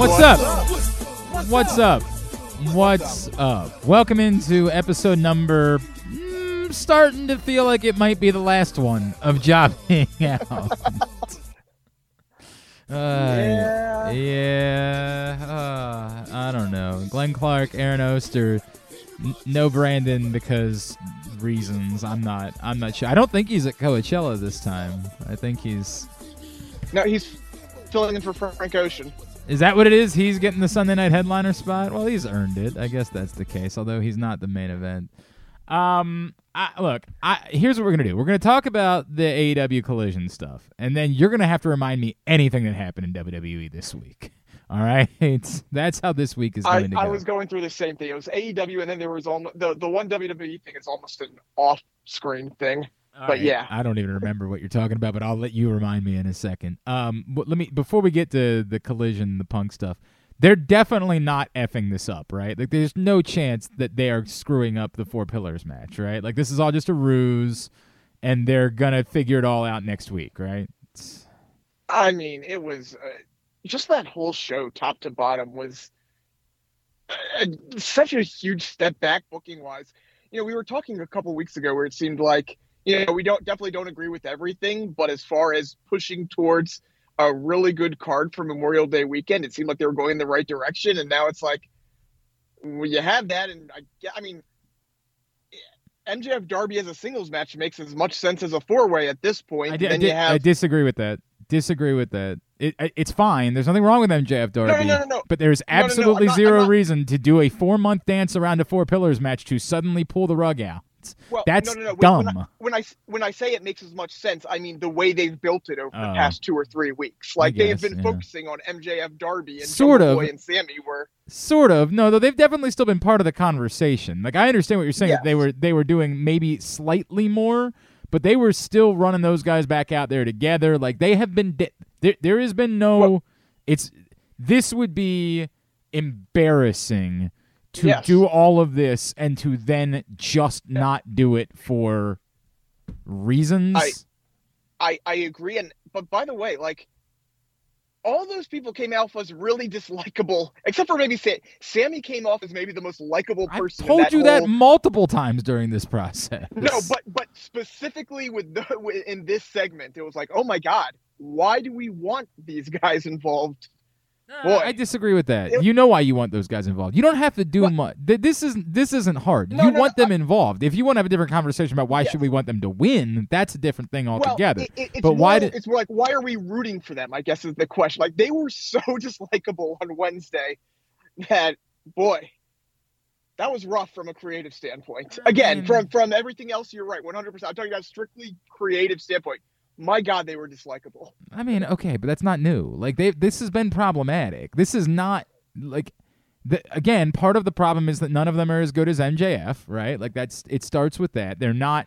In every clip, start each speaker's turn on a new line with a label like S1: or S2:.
S1: What's up? What's up? What's up? Welcome into episode number. Mm, starting to feel like it might be the last one of Jobbing Out. Uh,
S2: Yeah.
S1: yeah. Uh, I don't know. Glenn Clark, Aaron Oster, n- no Brandon because reasons. I'm not. I'm not sure. I don't think he's at Coachella this time. I think he's.
S2: No, he's filling in for Frank Ocean.
S1: Is that what it is? He's getting the Sunday night headliner spot. Well, he's earned it. I guess that's the case. Although he's not the main event. Um, I, look, I, here's what we're gonna do. We're gonna talk about the AEW Collision stuff, and then you're gonna have to remind me anything that happened in WWE this week. All right, that's how this week is
S2: I,
S1: going to
S2: I was going through the same thing. It was AEW, and then there was almost the the one WWE thing is almost an off-screen thing.
S1: All
S2: but yeah.
S1: I don't even remember what you're talking about, but I'll let you remind me in a second. Um, but let me before we get to the collision, the punk stuff. They're definitely not effing this up, right? Like, there's no chance that they are screwing up the four pillars match, right? Like, this is all just a ruse, and they're gonna figure it all out next week, right? It's-
S2: I mean, it was uh, just that whole show, top to bottom, was uh, such a huge step back booking wise. You know, we were talking a couple weeks ago where it seemed like you know we don't definitely don't agree with everything, but as far as pushing towards a really good card for Memorial Day weekend, it seemed like they were going in the right direction, and now it's like well, you have that, and I, I mean. MJF Darby as a singles match makes as much sense as a four way at this point.
S1: I, di- I,
S2: then
S1: di-
S2: you have
S1: I disagree with that. Disagree with that. It, it- it's fine. There's nothing wrong with MJF
S2: no,
S1: Darby.
S2: no, no, no.
S1: But there's
S2: No, no, no,
S1: absolutely
S2: not-
S1: zero
S2: not-
S1: reason to do a four month dance around a four pillars match to suddenly pull the rug out.
S2: Well,
S1: That's
S2: no, no, no. When-
S1: dumb.
S2: When I, when I when I say it makes as much sense, I mean the way they've built it over
S1: Oh.
S2: the past two or three weeks. Like
S1: guess,
S2: they've been
S1: yeah.
S2: focusing on MJF Darby and
S1: Sort
S2: Jungle
S1: of.
S2: Boy and Sammy were
S1: Sort of. No, though they've definitely still been part of the conversation. Like I understand what you're saying. that They were they were doing maybe slightly more, but they were still running those guys back out there together. Like they have been. Di- there there has been no.
S2: Well-
S1: it's this would be embarrassing to
S2: Yes.
S1: do all of this and to then just not do it for reasons.
S2: I- I I agree. And but by the way, like all those people came off as really dislikable, except for maybe Sa- Sammy came off as maybe the most likable person. I've
S1: told
S2: that
S1: you that multiple times during this process.
S2: No, but but specifically with the with- in this segment, it was like, oh my god, why do we want these guys involved? Boy.
S1: I disagree with that.
S2: It-
S1: you know why you want those guys involved. You don't have to do
S2: What?
S1: much. This isn't this isn't hard.
S2: No,
S1: you
S2: no,
S1: want
S2: no,
S1: them involved. If you want to have a different conversation about why
S2: Yes.
S1: should we want them to win, that's a different thing altogether.
S2: Well, it,
S1: But why did-
S2: it's like why are we rooting for them? I guess is the question. Like they were so dislikable on Wednesday that boy, that was rough from a creative standpoint. Again, from from everything else, you're right, 100. percent I'm talking about a strictly creative standpoint. My God, they were dislikable.
S1: I mean, okay, but that's not new. Like they this has been problematic. This is not like the, again, part of the problem is that none of them are as good as MJF, right? Like that's it starts with that. They're not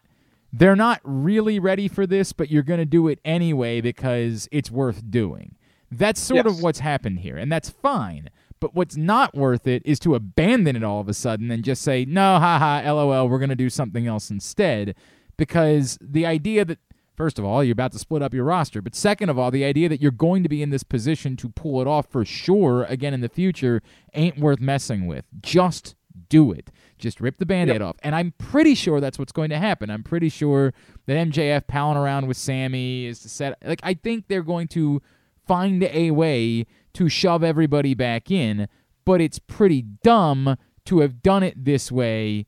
S1: they're not really ready for this, but you're going to do it anyway because it's worth doing. That's sort of what's happened here, and that's fine. But what's not worth it is to abandon it all of a sudden and just say, no, haha, lol, we're going to do something else instead. Because the idea that, first of all, you're about to split up your roster, but second of all, the idea that you're going to be in this position to pull it off for sure again in the future ain't worth messing with. Just do it. Just rip the band aid off. And I'm pretty sure that's what's going to happen. I'm pretty sure that MJF palling around with Sammy is to set. Like, I think they're going to find a way to shove everybody back in, but it's pretty dumb to have done it this way,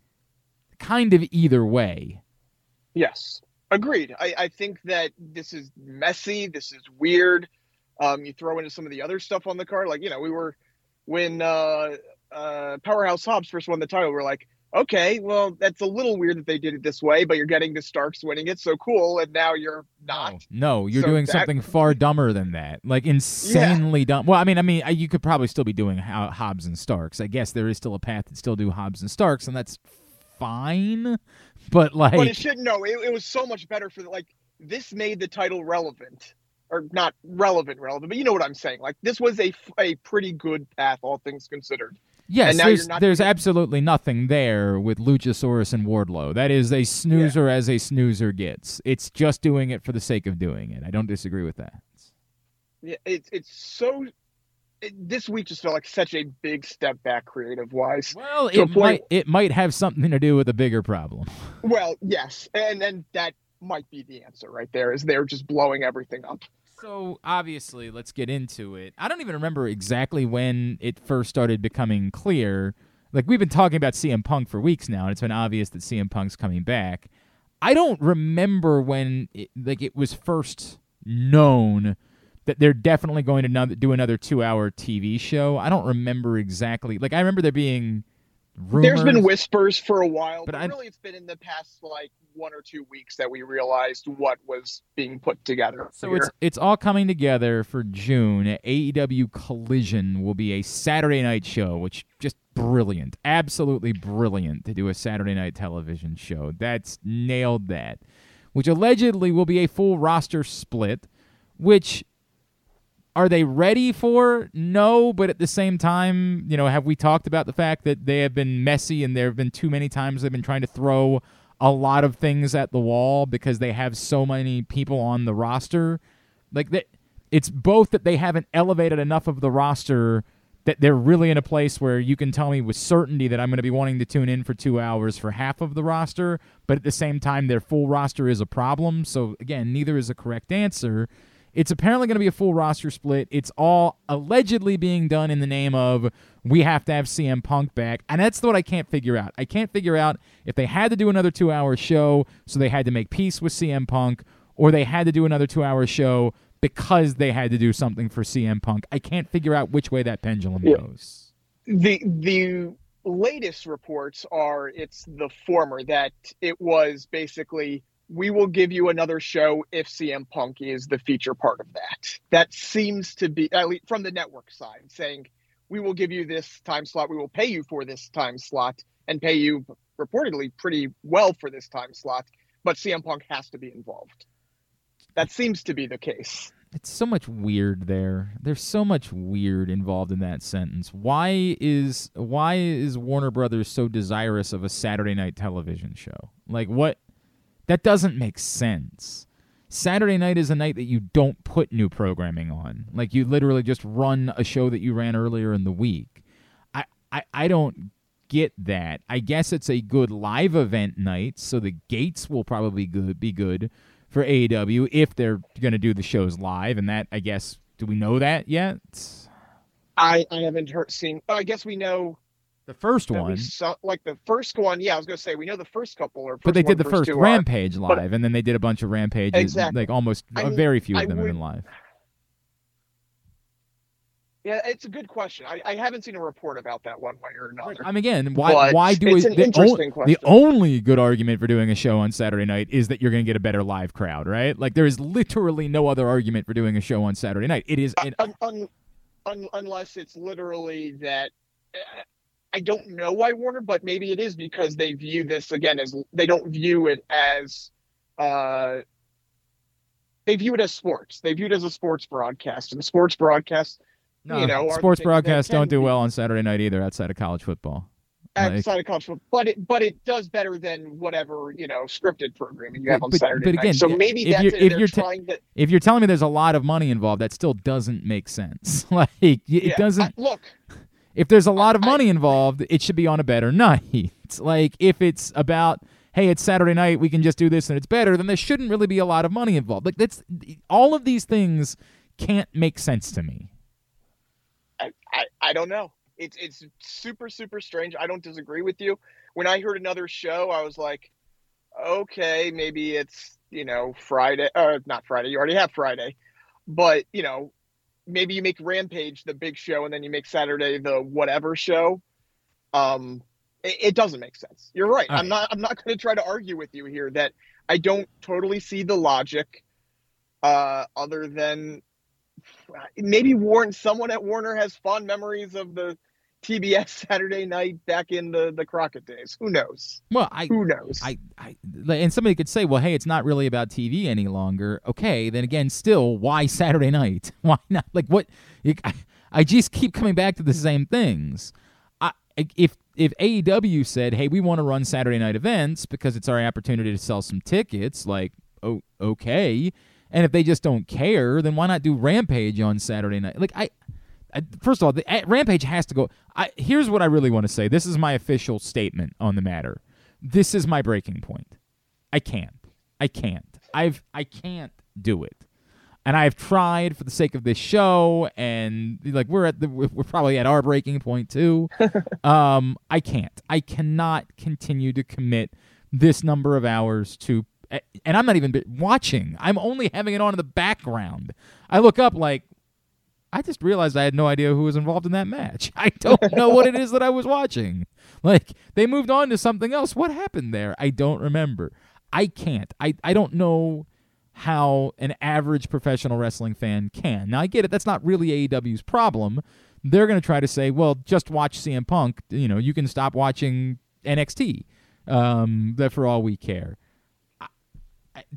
S1: kind of either way.
S2: Yes, agreed. I, I think that this is messy. This is weird. Um, you throw into some of the other stuff on the card, like you know, we were when uh, uh, Powerhouse Hobbs first won the title. We're like, okay, well, that's a little weird that they did it this way, but you're getting the Starks winning it, so cool, and now you're not.
S1: No, no you're
S2: So
S1: doing
S2: that-
S1: something far dumber than that. Like insanely dumb. Well, I mean, I mean, you could probably still be doing Hobbs and Starks. I guess there is still a path to still do Hobbs and Starks, and that's fine. But like,
S2: But it should no, it, it was so much better for the, like this made the title relevant. Or not relevant, relevant, but you know what I'm saying. Like this was a a pretty good path, all things considered.
S1: yes, there's there's absolutely nothing there with Luchasaurus and Wardlow. That is a snoozer as a snoozer gets. It's just doing it for the sake of doing it. I don't disagree with that.
S2: Yeah, it's it's so. This week just felt like such a big step back, creative wise.
S1: Well, it
S2: point-
S1: might it might have something to do with a bigger problem.
S2: Well, yes, and and that might be the answer right there. Is they're just blowing everything up.
S1: So obviously, let's get into it. I don't even remember exactly when it first started becoming clear. Like we've been talking about CM Punk for weeks now, and it's been obvious that CM Punk's coming back. I don't remember when it, like it was first known that they're definitely going to do another two-hour TV show. I don't remember exactly. Like I remember there being rumors.
S2: There's been whispers for a while,
S1: But
S2: but,
S1: I-
S2: really it's been in the past like one or two weeks that we realized what was being put together.
S1: So
S2: here.
S1: it's it's all coming together for June. AEW Collision will be a Saturday night show, which just brilliant, absolutely brilliant to do a Saturday night television show. That's nailed that. Which allegedly will be a full roster split, which are they ready for? No, but at the same time, you know, have we talked about the fact that they have been messy and there have been too many times they've been trying to throw a lot of things at the wall because they have so many people on the roster? Like that it's both that they haven't elevated enough of the roster that they're really in a place where you can tell me with certainty that I'm going to be wanting to tune in for 2 hours for half of the roster, but at the same time their full roster is a problem. So again, neither is a correct answer. It's apparently going to be a full roster split. It's all allegedly being done in the name of we have to have CM Punk back. And that's what I can't figure out. I can't figure out if they had to do another two hour show, so they had to make peace with CM Punk, or they had to do another two hour show because they had to do something for CM Punk. I can't figure out which way that pendulum
S2: Yeah.
S1: goes.
S2: the the latest reports are it's the former that it was basically we will give you another show if CM Punk is the feature part of that. That seems to be at least from the network side saying we will give you this time slot, we will pay you for this time slot and pay you reportedly pretty well for this time slot, but CM Punk has to be involved. That seems to be the case.
S1: It's so much weird there. There's so much weird involved in that sentence. Why is why is Warner Brothers so desirous of a Saturday night television show? Like what that doesn't make sense. Saturday night is a night that you don't put new programming on. Like you literally just run a show that you ran earlier in the week. I I, I don't get that. I guess it's a good live event night, so the gates will probably good be good for AEW if they're going to do the shows live, and that I guess do we know that yet?
S2: I, I haven't heard seen I guess we know
S1: The first one,
S2: saw, like the first one, yeah, I was gonna say we know the first couple are,
S1: but they did the first
S2: are.
S1: Rampage
S2: But-
S1: live, and then they did a bunch of Rampages.
S2: Exactly.
S1: Like almost
S2: I
S1: uh,
S2: mean,
S1: very few of
S2: I
S1: them have been live.
S2: Yeah, it's a good question. I, I haven't seen a report about that one way or another.
S1: I mean, again, why
S2: But
S1: why do
S2: it's
S1: it?
S2: an
S1: the,
S2: interesting
S1: the
S2: question.
S1: only good argument for doing a show on Saturday night is that you're going to get a better live crowd, right? Like there is literally no other argument for doing a show on Saturday night. It is an
S2: un, un, un, unless it's literally that. I don't know why Warner, but maybe it is because they view this again as they don't view it as. Uh, they view it as sports. They view it as a sports broadcast, and sports broadcasts
S1: no,
S2: you know,
S1: sports broadcasts don't do well on Saturday night either, outside of college football. Like-
S2: outside of college football, but it but it does better than whatever you know scripted programming you have
S1: But-
S2: on Saturday
S1: but
S2: night.
S1: again,
S2: So
S1: if
S2: maybe
S1: you're-
S2: that's
S1: if you're ta-
S2: to.
S1: If you're telling me there's a lot of money involved, that still doesn't make sense. like it
S2: yeah,
S1: doesn't.
S2: I- look.
S1: If there's a lot of money involved, it should be on a better night. Like if it's about hey, it's Saturday night, we can just do this and it's better, then there shouldn't really be a lot of money involved. Like that's all of these things can't make sense to me.
S2: I, I, I don't know. It's it's super super strange. I don't disagree with you. When I heard another show, I was like, okay, maybe it's you know Friday or not Friday. You already have Friday, but you know maybe you make Rampage the big show and then you make Saturday the whatever show. Um, It, it doesn't make sense. You're right. I'm not. I'm not going to try to argue with you here that I don't totally see the logic, uh, other than maybe Warren. Someone at Warner has fond memories of the TBS Saturday night back in the the Crockett days. Who knows?
S1: Well, I
S2: Who knows?
S1: I, I and somebody could say, well, hey, it's not really about TV any longer. Okay, then again, still, why Saturday night? Why not? Like what? I, I just keep coming back to the same things. I, if if AEW said, hey, we want to run Saturday night events because it's our opportunity to sell some tickets, like, oh, okay. And if they just don't care, then why not do Rampage on Saturday night? Like I. First of all, the Rampage has to go. I, here's what I really want to say. This is my official statement on the matter this is my breaking point. I can't. I can't. I've I can't do it. And I've tried for the sake of this show and like we're at the we're probably at our breaking point too. um I can't. I cannot continue to commit this number of hours to and I'm not even watching. I'm only having it on in the background. I look up like I just realized I had no idea who was involved in that match. I don't know what it is that I was watching. Like they moved on to something else. What happened there? I don't remember. I can't. I I don't know how an average professional wrestling fan can. Now I get it. That's not really AEW's problem. They're going to try to say, well, just watch CM Punk. You know, you can stop watching NXT. Um, that for all we care.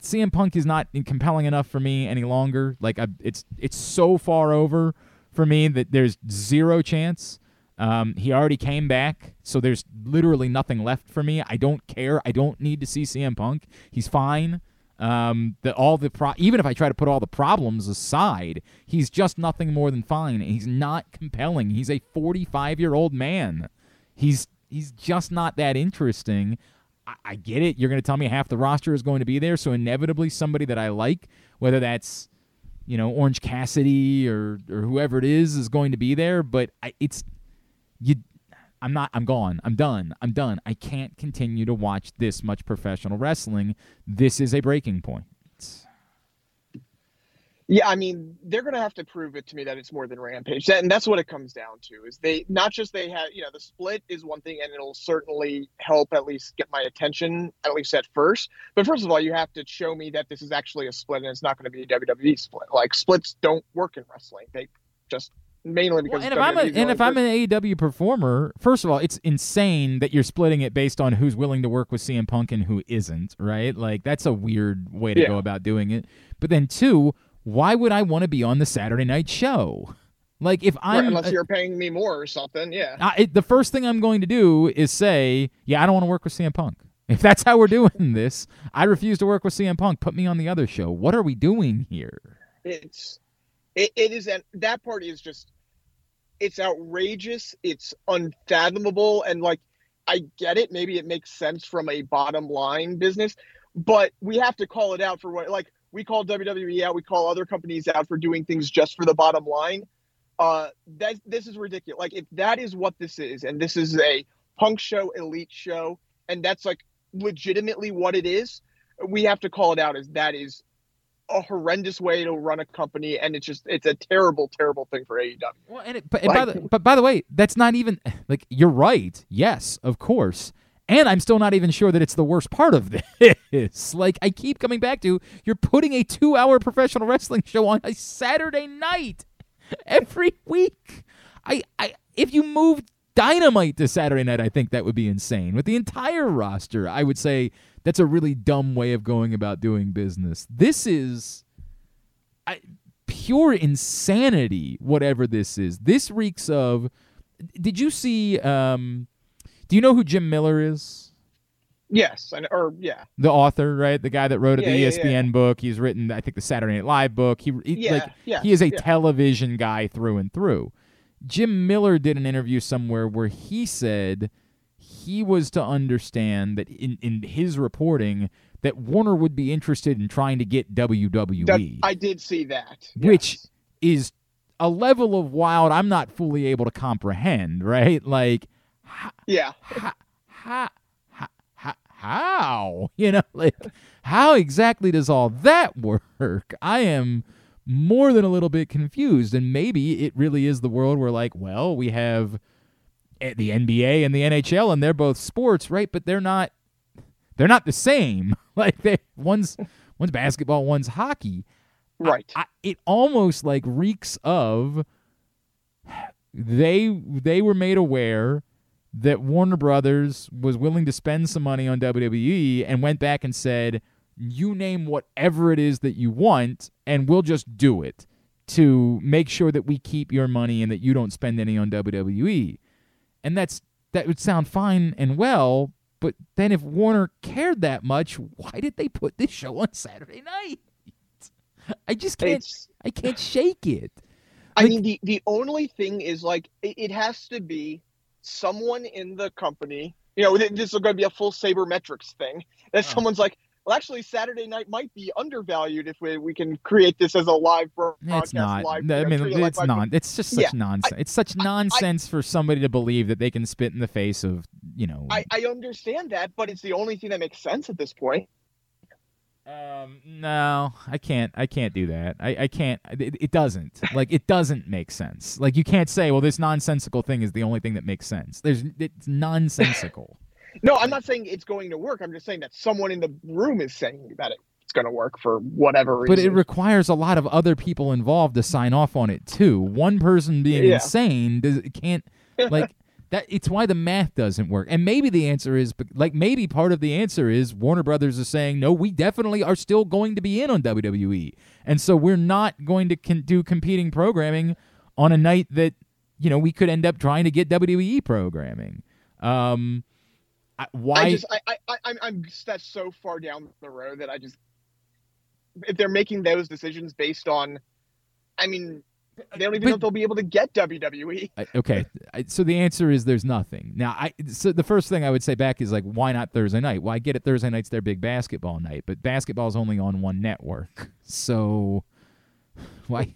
S1: CM Punk is not compelling enough for me any longer. Like I, it's it's so far over for me that there's zero chance. Um, he already came back, so there's literally nothing left for me. I don't care. I don't need to see CM Punk. He's fine. Um, that all the pro- even if I try to put all the problems aside, he's just nothing more than fine. He's not compelling. He's a 45 year old man. He's he's just not that interesting. I, I get it. You're going to tell me half the roster is going to be there, so inevitably somebody that I like, whether that's you know Orange Cassidy or or whoever it is, is going to be there. But I, it's you. I'm not. I'm gone. I'm done. I'm done. I can't continue to watch this much professional wrestling. This is a breaking point.
S2: Yeah, I mean, they're going to have to prove it to me that it's more than Rampage. That, and that's what it comes down to is they not just they have, you know, the split is one thing and it'll certainly help at least get my attention at least at first. But first of all, you have to show me that this is actually a split and it's not going to be a WWE split. Like splits don't work in wrestling. They just mainly because
S1: Well, and if I'm a,
S2: WWE 's the
S1: and if I'm an AEW performer, first of all, it's insane that you're splitting it based on who's willing to work with CM Punk and who isn't, right? Like that's a weird way to
S2: Yeah.
S1: go about doing it. But then two, why would I want to be on the Saturday night show? Like if I'm
S2: unless
S1: uh,
S2: you're paying me more or something, yeah.
S1: I, it, the first thing I'm going to do is say, yeah, I don't want to work with CM Punk. If that's how we're doing this, I refuse to work with CM Punk. Put me on the other show. What are we doing here?
S2: It's it, it is and that part is just it's outrageous, it's unfathomable, and like I get it, maybe it makes sense from a bottom line business, but we have to call it out for what like we call WWE out, we call other companies out for doing things just for the bottom line. Uh that this is ridiculous. Like if that is what this is, and this is a punk show, elite show, and that's like legitimately what it is, we have to call it out as that is a horrendous way to run a company, and it's just it's a terrible, terrible thing for AEW.
S1: Well, and it, but, and by the, but by the way, that's not even like you're right. Yes, of course. And I'm still not even sure that it's the worst part of this. like I keep coming back to, you're putting a two-hour professional wrestling show on a Saturday night every week. I, I if you moved Dynamite to Saturday night, I think that would be insane. With the entire roster, I would say that's a really dumb way of going about doing business. This is I, pure insanity, whatever this is. This reeks of. Did you see? Um, do you know who Jim Miller is?
S2: Yes, and or yeah,
S1: The author, right? The guy that wrote
S2: Yeah,
S1: the
S2: yeah,
S1: ESPN
S2: yeah.
S1: book. He's written, I think, the Saturday Night Live book. He, he
S2: yeah,
S1: like
S2: yeah.
S1: he is a television guy through and through. Jim Miller did an interview somewhere where he said he was to understand that in, in his reporting that Warner would be interested in trying to get WWE,
S2: That- I did see that.
S1: Which-
S2: yes.
S1: is a level of wild I'm not fully able to comprehend, right? Like how
S2: yeah,
S1: how how, how, how? you know like how exactly does all that work? I am more than a little bit confused and maybe it really is the world where like well we have eh, the NBA and the NHL, and they're both sports, right? But they're not they're not the same. Like they one's one's basketball, one's hockey.
S2: Right.
S1: I, it almost like reeks of they they were made aware that Warner Brothers was willing to spend some money on WWE and went back and said, "You name whatever it is that you want, and we'll just do it to make sure that we keep your money and that you don't spend any on WWE." And that's that would sound fine and well, but then if Warner cared that much, why did they put this show on Saturday night? I just can't.
S2: It's,
S1: I can't shake it.
S2: I mean, the the only thing is like it, it has to be someone in the company. You know, this is going to be a full sabermetrics thing. That
S1: Oh.
S2: someone's like, well, actually, Saturday night might be undervalued if we, we can create this as a live broadcast.
S1: It's not.
S2: Live,
S1: I mean,
S2: like
S1: it's
S2: live-
S1: not. It's just such
S2: Yeah,
S1: nonsense. it's such nonsense for somebody to believe that they can spit in the face of, you know.
S2: I, I understand that, but it's the only thing that makes sense at this point.
S1: Um, no, I can't. I can't do that. I, I can't. It, it doesn't. Like, it doesn't make sense. Like, you can't say, well, this nonsensical thing is the only thing that makes sense. There's, it's nonsensical.
S2: No, I'm not saying it's going to work. I'm just saying that someone in the room is saying that it's going to work for whatever reason.
S1: but it requires a lot of other people involved to sign off on it too. One person being
S2: Yeah.
S1: insane does can't like that. It's why the math doesn't work. And maybe the answer is like maybe part of the answer is Warner Brothers is saying no, we definitely are still going to be in on WWE, and so we're not going to con- do competing programming on a night that you know we could end up trying to get WWE programming. Um, why?
S2: I just, I, I, I, I'm, I'm that's so far down the road that I just, if they're making those decisions based on, I mean, they don't even
S1: But-
S2: know if they'll be able to get. WWE.
S1: Okay, so the answer is there's nothing. Now, I so the first thing I would say back is like, why not Thursday night? Well, I get it. Thursday night's their big basketball night, but basketball's only on one network, so why?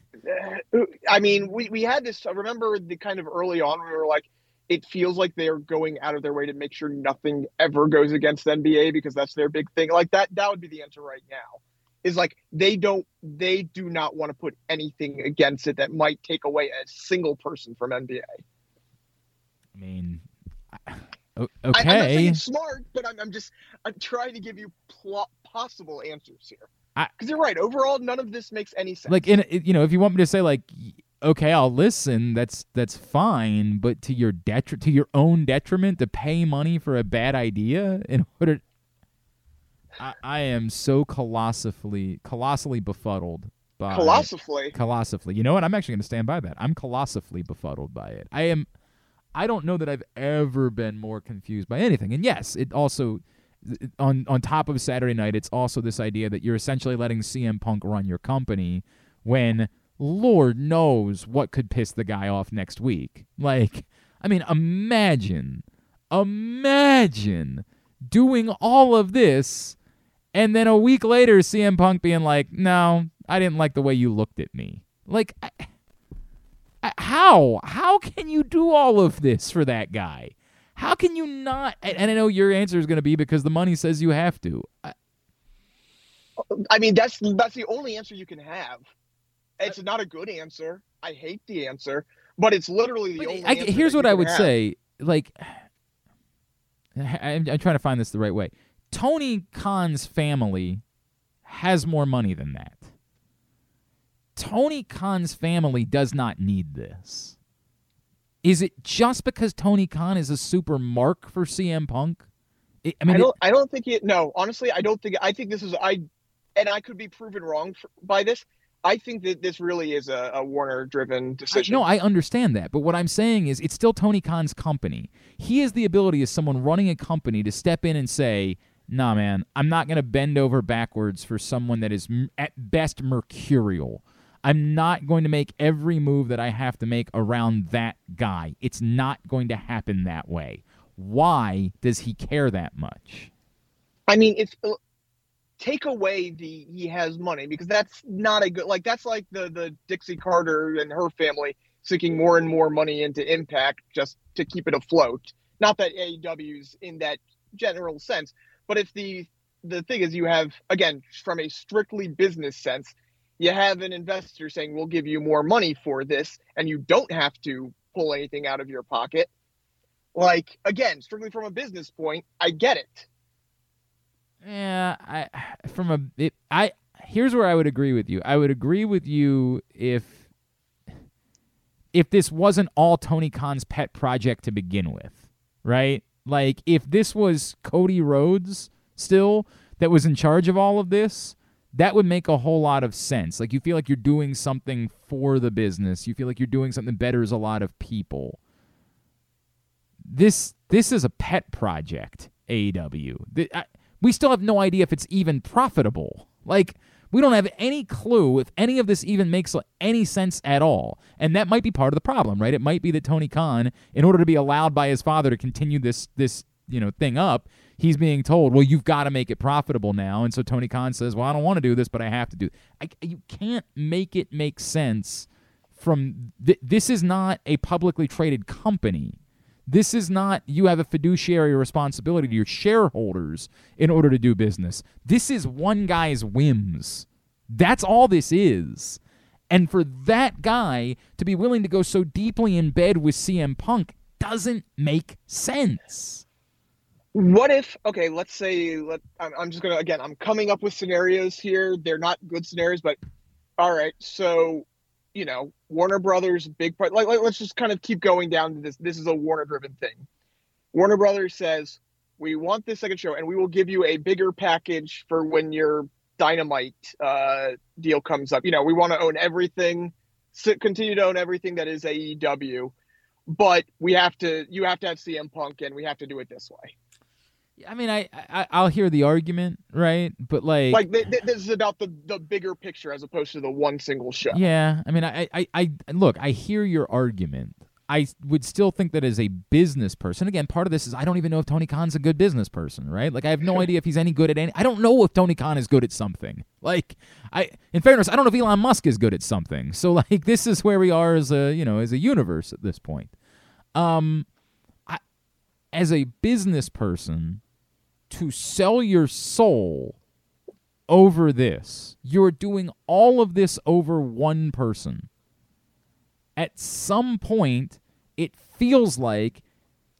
S2: I mean, we, we had this. I remember the kind of early on we were like, it feels like they're going out of their way to make sure nothing ever goes against NBA because that's their big thing. Like that, that would be the answer right now. Is like they don't, they do not want to put anything against it that might take away a single person from NBA.
S1: I mean, I- o-
S2: I,
S1: okay,
S2: smart, but I'm, I'm just I'm trying to give you pl- possible answers here. Because you're right. Overall, none of this makes any sense.
S1: like in you know, if you want me to say like, okay, I'll listen. That's that's fine, but to your detri- to your own detriment, to pay money for a bad idea in order. I, I am so colossally colossally befuddled by
S2: Colossally,
S1: colossally. You know what? I'm actually going to stand by that. I'm colossally befuddled by it. I am. I don't know that I've ever been more confused by anything. And yes, it also on on top of Saturday night, it's also this idea that you're essentially letting CM Punk run your company when Lord knows what could piss the guy off next week. Like, I mean, imagine, imagine doing all of this and then a week later CM Punk being like, "No, I didn't like the way you looked at me." Like I, I, how? How can you do all of this for that guy? How can you not? And, and I know your answer is going to be because the money says you have to. I,
S2: I mean that's that's the only answer you can have. It's not a good answer. I hate the answer, but it's literally the
S1: but
S2: only.
S1: I-
S2: answer
S1: here's what I would
S2: have.
S1: say. Like, I'm, I'm trying to find this the right way. Tony Khan's family has more money than that. Tony Khan's family does not need this. Is it just because Tony Khan is a super mark for CM Punk? I I mean,
S2: I don't. I don't think it. No, honestly, I don't think. I think this is. I, and I could be proven wrong for, by this. I think that this really is a, a Warner-driven
S1: I,
S2: decision.
S1: no, I understand that, but what I'm saying is it's still Tony Khan's company. He has the ability as someone running a company to step in and say, "Nah, man, I'm not going to bend over backwards for someone that is at best mercurial. I'm not going to make every move that I have to make around that guy. It's not going to happen that way. Why does he care that much?"
S2: I mean, if uh, take away the he has money because that's not a good like that's like the the Dixie Carter and her family sinking more and more money into Impact just to keep it afloat. Not that AEW's in that general sense, but if the the thing is you have again from a strictly business sense, you have an investor saying we'll give you more money for this and you don't have to pull anything out of your pocket. Like again, strictly from a business point, I get it.
S1: Yeah, I from a it, I here's where I would agree with you. I would agree with you if if this wasn't all Tony Khan's pet project to begin with, right? Like if this was Cody Rhodes still that was in charge of all of this, that would make a whole lot of sense. Like you feel like you're doing something for the business. You feel like you're doing something that betters a lot of people. This this is a pet project, AEW. We still have no idea if it's even profitable. Like we don't have any clue if any of this even makes any sense at all. And that might be part of the problem, right? It might be that Tony Khan, in order to be allowed by his father to continue this this, you know, thing up, he's being told, "Well, you've got to make it profitable now." And so Tony Khan says, "Well, I don't want to do this, but I have to do." I, you can't make it make sense from th- this is not a publicly traded company. This is not you have a fiduciary responsibility to your shareholders in order to do business. This is one guy's whims. That's all this is. And for that guy to be willing to go so deeply in bed with CM Punk doesn't make sense.
S2: What if, okay, let's say, let, I'm, I'm just going to, again, I'm coming up with scenarios here. They're not good scenarios, but all right. So, you know, Warner Brothers, big part, like, like, let's just kind of keep going down to this. This is a Warner driven thing. Warner Brothers says, we want this second show and we will give you a bigger package for when your dynamite uh, deal comes up. You know, we want to own everything, continue to own everything that is AEW, but we have to, you have to have CM Punk and we have to do it this way.
S1: I mean, I, I I'll hear the argument, right? But like,
S2: like th- th- this is about the the bigger picture as opposed to the one single show.
S1: Yeah, I mean, I, I, I look, I hear your argument. I would still think that as a business person, again, part of this is I don't even know if Tony Khan's a good business person, right? Like, I have no idea if he's any good at any. I don't know if Tony Khan is good at something. Like, I, in fairness, I don't know if Elon Musk is good at something. So, like, this is where we are as a, you know, as a universe at this point. Um, I, as a business person, to sell your soul over this. You're doing all of this over one person. At some point, it feels like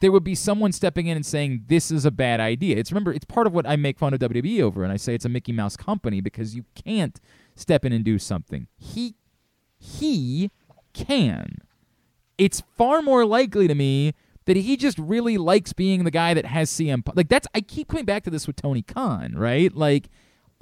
S1: there would be someone stepping in and saying this is a bad idea. It's remember, it's part of what I make fun of WWE over, and I say it's a Mickey Mouse company because you can't step in and do something. He he can. It's far more likely to me that he just really likes being the guy that has CM Punk. Like that's I keep coming back to this with Tony Khan, right? Like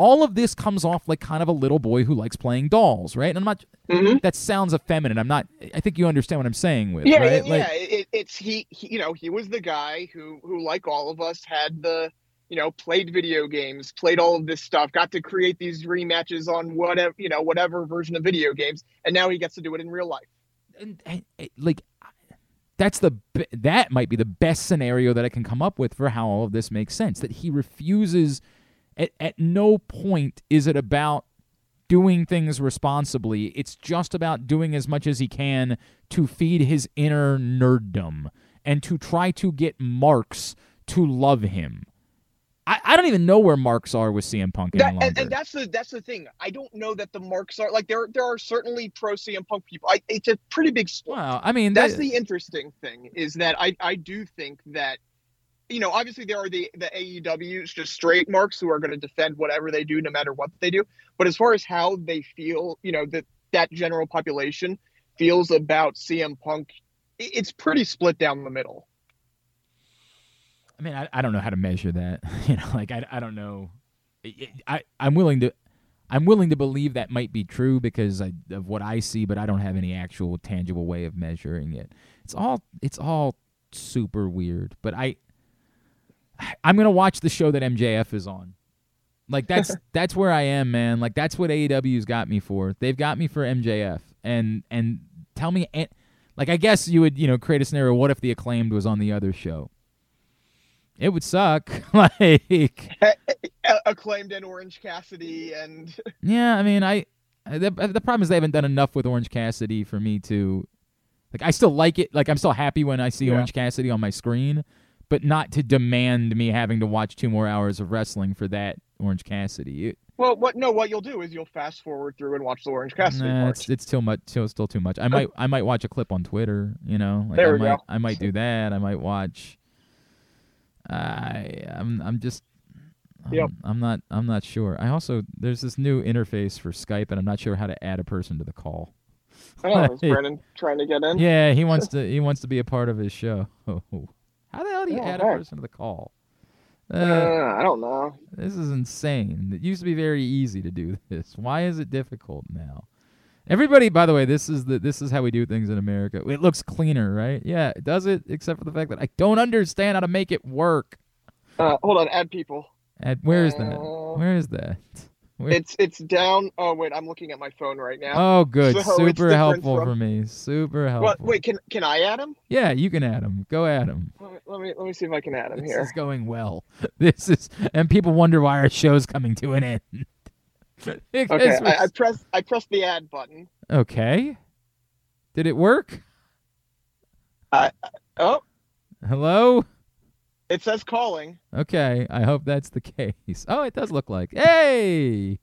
S1: all of this comes off like kind of a little boy who likes playing dolls, right? And I'm not.
S2: Mm-hmm.
S1: That sounds effeminate. I'm not. I think you understand what I'm saying with
S2: yeah,
S1: right?
S2: yeah. Like, it, it's he, he. You know, he was the guy who who like all of us had the you know played video games, played all of this stuff, got to create these rematches on whatever you know whatever version of video games, and now he gets to do it in real life.
S1: And, and, and like that's the that might be the best scenario that I can come up with for how all of this makes sense. That he refuses at, at no point is it about doing things responsibly. It's just about doing as much as he can to feed his inner nerddom and to try to get marks to love him. I, I don't even know where marks are with CM Punk
S2: that,
S1: and,
S2: and, that's the that's the thing. I don't know that the marks are like there. There are certainly pro CM Punk people. I, it's a pretty big split.
S1: Well, I mean,
S2: that's the interesting thing is that I I do think that you know obviously there are the the AEWs just straight marks who are going to defend whatever they do no matter what they do. But as far as how they feel, you know that that general population feels about CM Punk, it's pretty split down the middle.
S1: I mean, I, I don't know how to measure that. You know, like I, I don't know. I I'm willing to I'm willing to believe that might be true because I, of what I see, but I don't have any actual tangible way of measuring it. It's all it's all super weird. But I I'm gonna watch the show that MJF is on. Like that's that's where I am, man. Like that's what AEW's got me for. They've got me for MJF. And and tell me, like I guess you would you know create a scenario. What if the acclaimed was on the other show? It would suck. like
S2: acclaimed in Orange Cassidy and
S1: yeah, I mean, I the the problem is they haven't done enough with Orange Cassidy for me to like. I still like it. Like I'm still happy when I see yeah. Orange Cassidy on my screen, but not to demand me having to watch two more hours of wrestling for that Orange Cassidy. It,
S2: Well, what no, what you'll do is you'll fast forward through and watch the Orange Cassidy
S1: nah,
S2: part.
S1: it's it's too much. Still, still too much. I might I might watch a clip on Twitter. You know, like
S2: There
S1: I
S2: we
S1: might
S2: go.
S1: I might do that. I might watch. I I'm I'm just. I'm,
S2: Yep.
S1: I'm not. I'm not sure. I also there's this new interface for Skype, and I'm not sure how to add a person to the call.
S2: Oh, is Brandon trying to get in?
S1: Yeah, he wants to. He wants to be a part of his show. How the hell do you
S2: Oh,
S1: add a person to the call?
S2: Uh,
S1: Uh,
S2: I don't know.
S1: this is insane. It used to be very easy to do this. Why is it difficult now? Everybody, by the way, this is the this is how we do things in America. It looks cleaner, right? Yeah, it does it, except for the fact that I don't understand how to make it work.
S2: Uh, hold on, add people.
S1: Add where is that?
S2: Uh,
S1: Where is that? Where-
S2: It's it's down. Oh wait, I'm looking at my phone right now.
S1: oh, good.
S2: so
S1: Super helpful
S2: from-
S1: for me. Super helpful.
S2: what? Wait, can can I add him?
S1: Yeah, you can add him. Go add him.
S2: Let me let me, let me see if I can add him
S1: This
S2: here.
S1: is going well. This is, and people wonder why our show's coming to an end. Because
S2: Okay,
S1: we're
S2: I, I pressed I pressed the add button.
S1: Okay. Did it work?
S2: I Oh,
S1: Hello?
S2: it says calling.
S1: Okay, I hope that's the case. Oh, it does look like. Hey!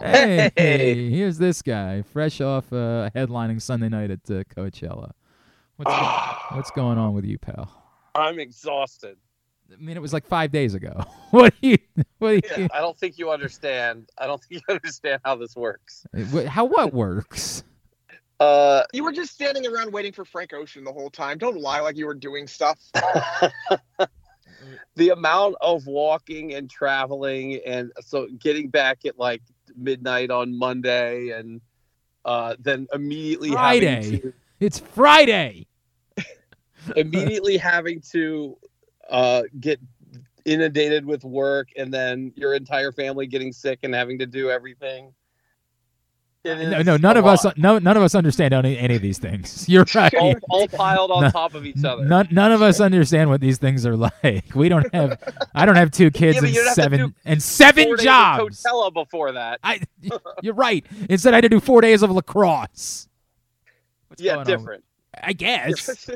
S1: Hey!
S3: Hey!
S1: Here's this guy, fresh off uh, headlining Sunday night at uh, Coachella. What's, what's going on with you, pal?
S3: I'm exhausted.
S1: I mean, it was like five days ago. what do you? What do you?
S3: I don't think you understand. I don't think you understand how this works.
S1: How what works?
S3: Uh,
S2: You were just standing around waiting for Frank Ocean the whole time. Don't lie like you were doing stuff.
S3: the amount of walking and traveling, and so getting back at like midnight on Monday, and uh, then immediately
S1: Friday.
S3: having to,
S1: It's Friday.
S3: immediately having to uh, get inundated with work, and then your entire family getting sick and having to do everything.
S1: No, no, none of us,
S3: lot.
S1: no, none of us understand any, any of these things. You're right.
S3: all, all piled on
S1: No,
S3: top of each other.
S1: None, none of us understand what these things are like. We don't have. I don't have two kids
S3: Yeah,
S1: and
S3: you'd have to
S1: seven and seven
S3: days of
S1: jobs.
S3: Coachella before that.
S1: I, you're right. Instead, I had to do four days of lacrosse. What's
S3: yeah,
S1: going on?
S3: different.
S1: I guess.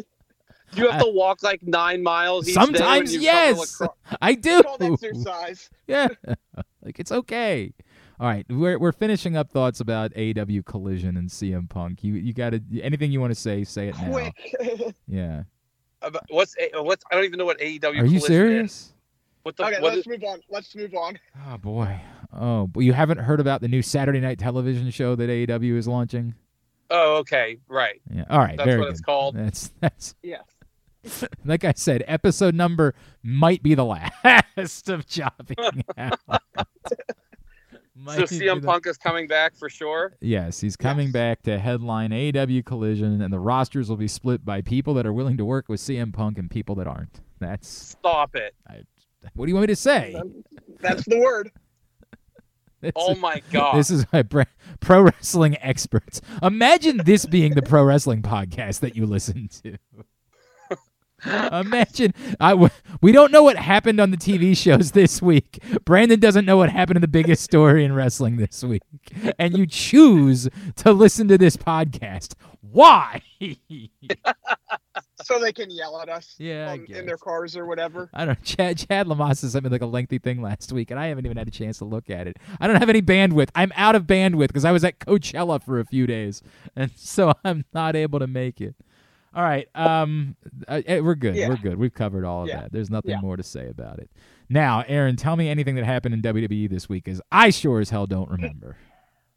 S3: You have to walk like nine miles. Each
S1: Sometimes,
S3: day when you cover
S1: yes. I do.
S2: Called exercise.
S1: Yeah, like it's okay. All right, we're we're finishing up thoughts about AW Collision and CM Punk. You you got to anything you want to say? Say it now.
S2: Quick.
S1: Yeah.
S3: What's what's? I don't even know what AEW.
S1: Are you
S3: Collision is.
S1: serious?
S3: What the?
S2: okay,
S3: what
S2: let's
S3: is-
S2: move on. Let's move on.
S1: Oh boy. Oh, but you haven't heard about the new Saturday night television show that AEW is launching?
S3: oh, okay, right.
S1: Yeah. All right.
S3: That's
S1: very
S3: what
S1: good.
S3: it's called.
S1: That's that's
S2: Yes.
S1: like I said. Episode number might be the last of Jobbing
S3: So
S1: be
S3: CM
S1: the-
S3: Punk is coming back for sure.
S1: Yes, he's coming
S2: Yes.
S1: back to headline AW Collision, and the rosters will be split by people that are willing to work with CM Punk and people that aren't. That's
S3: Stop it.
S1: what do you want me to say?
S2: That's the word.
S1: This
S3: Oh my god.
S1: This is my pro, pro wrestling experts. Imagine this being the pro wrestling podcast that you listen to. Imagine I we don't know what happened on the TV shows this week. Brandon doesn't know what happened in the biggest story in wrestling this week, and you choose to listen to this podcast. Why?
S2: So they can yell at us
S1: Yeah,
S2: on- in their cars or whatever.
S1: I don't know. Chad Chad sent me like a lengthy thing last week, and I haven't even had a chance to look at it. I don't have any bandwidth. I'm out of bandwidth because I was at Coachella for a few days, and so I'm not able to make it. All right, um, uh, eh, we're good.
S2: Yeah.
S1: We're good. We've covered all of
S2: Yeah.
S1: that. There's nothing
S2: Yeah.
S1: more to say about it. Now, Aaron, tell me anything that happened in WWE this week, because I sure as hell don't remember.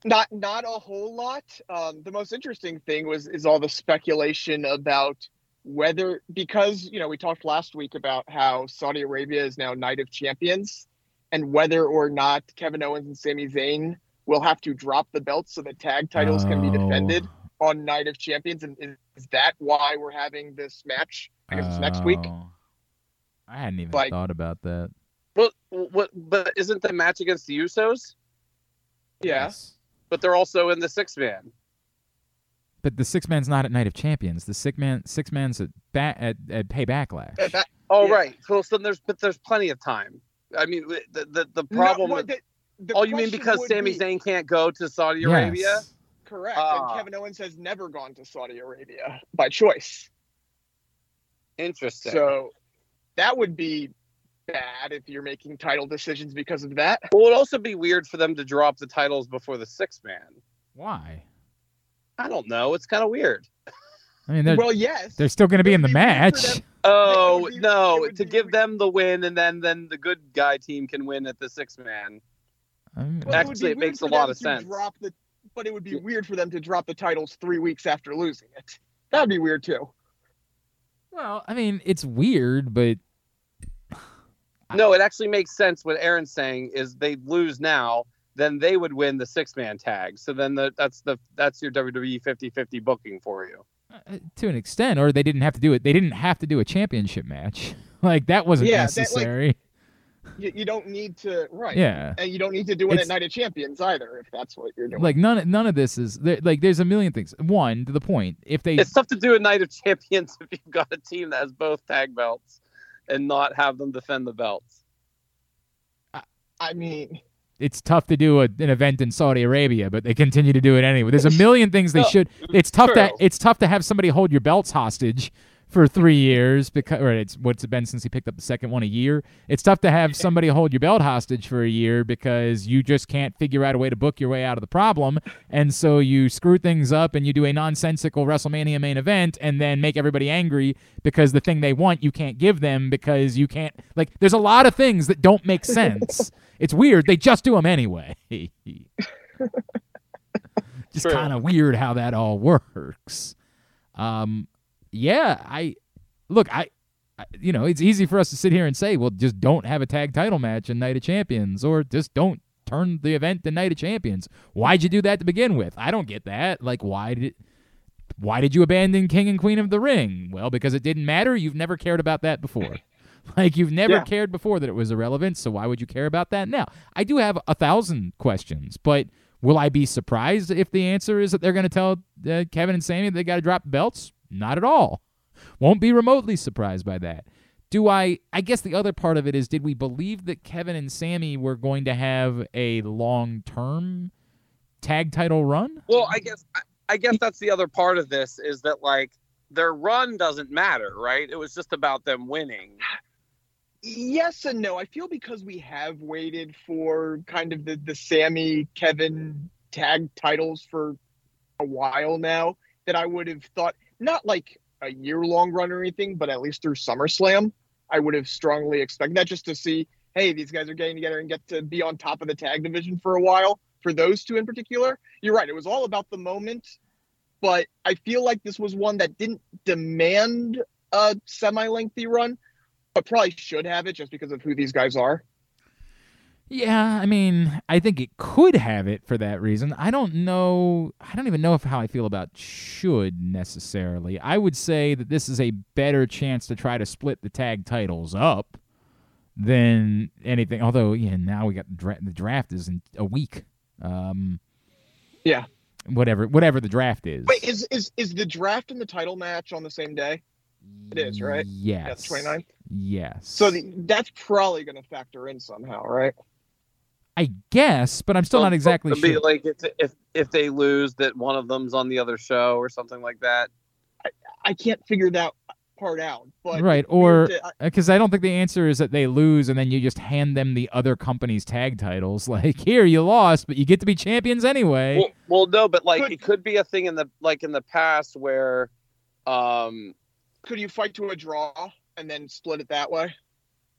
S2: Not not a whole lot. Um, the most interesting thing was is all the speculation about whether because you know we talked last week about how Saudi Arabia is now Night of Champions, and whether or not Kevin Owens and Sami Zayn will have to drop the belts so the tag titles can be defended
S1: Oh.
S2: On Night of Champions. And is, is that why we're having this match? I guess it's next week.
S1: Oh. I hadn't even
S2: Like-
S1: thought about that.
S3: What? What? But isn't the match against the Usos?
S2: Yeah.
S1: Yes.
S3: But they're also in the six man.
S1: But the six man's not at Night of Champions. The six man six man's at ba- at, at Pay Backlash.
S2: That-
S3: Oh
S2: Yeah.
S3: right. So, so there's but there's plenty of time. I mean, the the, the
S2: No,
S3: problem.
S2: well,
S3: with,
S2: the- the
S3: oh, you mean because
S2: would
S3: Sami
S2: be-
S3: Zayn can't go to Saudi
S1: Yes.
S3: Arabia?
S2: Correct.
S3: Ah.
S2: and Kevin Owens has never gone to Saudi Arabia by choice.
S3: Interesting.
S2: So that would be bad if you're making title decisions because of that.
S3: Well, it would also be weird for them to drop the titles before the six man.
S1: Why?
S3: I don't know. It's kind of weird.
S1: I mean, they're
S2: well, yes.
S1: they're still going to be in the
S2: be
S1: match.
S3: Oh
S2: be-
S3: no! To give
S2: weird.
S3: them the win, and then then the good guy team can win at the six man.
S2: Well,
S3: Actually,
S2: be
S3: it makes a lot of sense.
S2: Drop the, but it would be weird for them to drop the titles three weeks after losing it. That'd be weird too.
S1: well, I mean, it's weird, but
S3: No, it actually makes sense. What Aaron's saying is they lose now, then they would win the six man tag. So then the that's the that's your WWE 50-50 booking for you.
S1: uh, to an extent, or they didn't have to do it. They didn't have to do a championship match. like that wasn't
S2: Yeah, that, like-
S1: necessary.
S2: You, you don't need to right.
S1: yeah.
S2: And you don't need to do it
S1: It's-
S2: at Night of Champions either, if that's what you're doing.
S1: Like none none of this is there, like there's a million things. One to the point. If they
S3: It's tough to do a night of champions if you've got a team that has both tag belts and not have them defend the belts.
S2: I mean,
S1: it's tough to do a, an event in Saudi Arabia, but they continue to do it anyway. There's a million things they
S3: No,
S1: should. It's tough to it's tough to have somebody hold your belts hostage for three years because or it's what's it been since he picked up the second one a year. It's tough to have somebody hold your belt hostage for a year because you just can't figure out a way to book your way out of the problem, and so you screw things up and you do a nonsensical WrestleMania main event and then make everybody angry because the thing they want you can't give them because you can't like. There's a lot of things that don't make sense. It's weird. They just do them anyway. just kind of weird how that all works. Um, yeah, I look, I, I, you know, it's easy for us to sit here and say, well, just don't have a tag title match in Night of Champions, or just don't turn the event to Night of Champions. Why'd you do that to begin with? I don't get that. Like, why did? it, Why did you abandon King and Queen of the Ring? Well, because it didn't matter. You've never cared about that before. Like you've never
S2: Yeah.
S1: cared before that it was irrelevant, so why would you care about that now? I do have a thousand questions, but will I be surprised if the answer is that they're going to tell uh, Kevin and Sami they got to drop belts? Not at all. Won't be remotely surprised by that. Do I? I guess the other part of it is, did we believe that Kevin and Sami were going to have a long-term tag title run?
S3: Well, I guess I, I guess that's the other part of this is that like their run doesn't matter, right? It was just about them winning.
S2: yes and no. I feel because we have waited for kind of the, the Sami Kevin tag titles for a while now that I would have thought not like a year long run or anything, but at least through SummerSlam, I would have strongly expected that just to see, hey, these guys are getting together and get to be on top of the tag division for a while. For those two in particular, you're right. It was all about the moment, but I feel like this was one that didn't demand a semi lengthy run but probably should have it just because of who these guys are.
S1: Yeah, I mean, I think it could have it for that reason. I don't know. I don't even know if how I feel about should necessarily. I would say that this is a better chance to try to split the tag titles up than anything. Although, yeah, now we got the, dra- the draft is in a week. Um,
S2: Yeah.
S1: Whatever, whatever the draft is.
S2: Wait, is is is the draft and the title match on the same day? it is, right?
S1: Yes.
S2: That's 29th.
S1: Yes.
S2: So the, that's probably going to factor in somehow, right?
S1: I guess, but I'm still
S3: Well,
S1: not exactly
S3: it'd be
S1: sure.
S3: like if, if if they lose, that one of them's on the other show or something like that.
S2: I can't figure that part out. But
S1: Right, or-
S2: to- I-
S1: because I don't think the answer is that they lose and then you just hand them the other company's tag titles. Like, here you lost, but you get to be champions anyway.
S3: Well, well, no, but like
S2: Could-
S3: it could be a thing in the like in the past where, um,
S2: could you fight to a draw and then split it that way?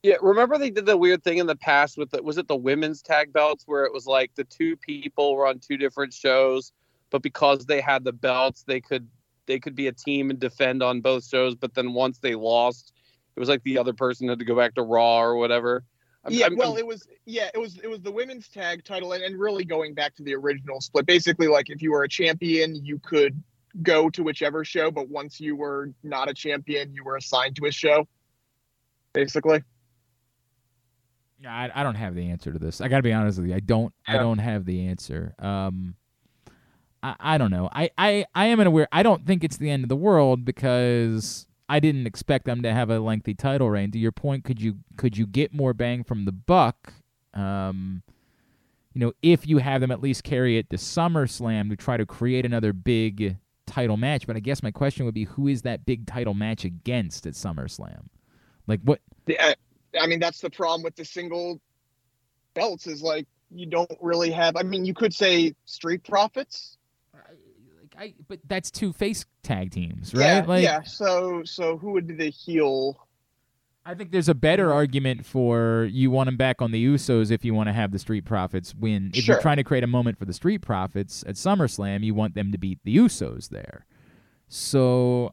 S3: Yeah, remember they did the weird thing in the past with the, was it the women's tag belts where it was like the two people were on two different shows, but because they had the belts, they could they could be a team and defend on both shows. But then once they lost, it was like the other person had to go back to Raw or whatever. I'm-
S2: yeah,
S3: I'm-
S2: well,
S3: I'm-
S2: it was yeah, it was it was the women's tag title, and, and really going back to the original split. Basically, like if you were a champion, you could go to whichever show, but once you were not a champion, you were assigned to a show. Basically,
S1: I, I don't have the answer to this. I got to be honest with you. I don't. I don't have the answer. Um, I, I don't know. I, I, I am in a weird. I don't think it's the end of the world because I didn't expect them to have a lengthy title reign. To your point, could you could you get more bang from the buck? Um, you know, if you have them at least carry it to SummerSlam to try to create another big title match. But I guess my question would be, who is that big title match against at SummerSlam? Like what?
S2: Yeah, I mean that's the problem with the single belts is like you don't really have. I mean, you could say Street Profits.
S1: Like I, but that's two face tag teams, right?
S2: Yeah,
S1: like,
S2: yeah. So, so who would be the heel?
S1: I think there's a better argument for you want them back on the Usos if you want to have the Street Profits win. If
S2: Sure.
S1: you're trying to create a moment for the Street Profits at SummerSlam, you want them to beat the Usos there. So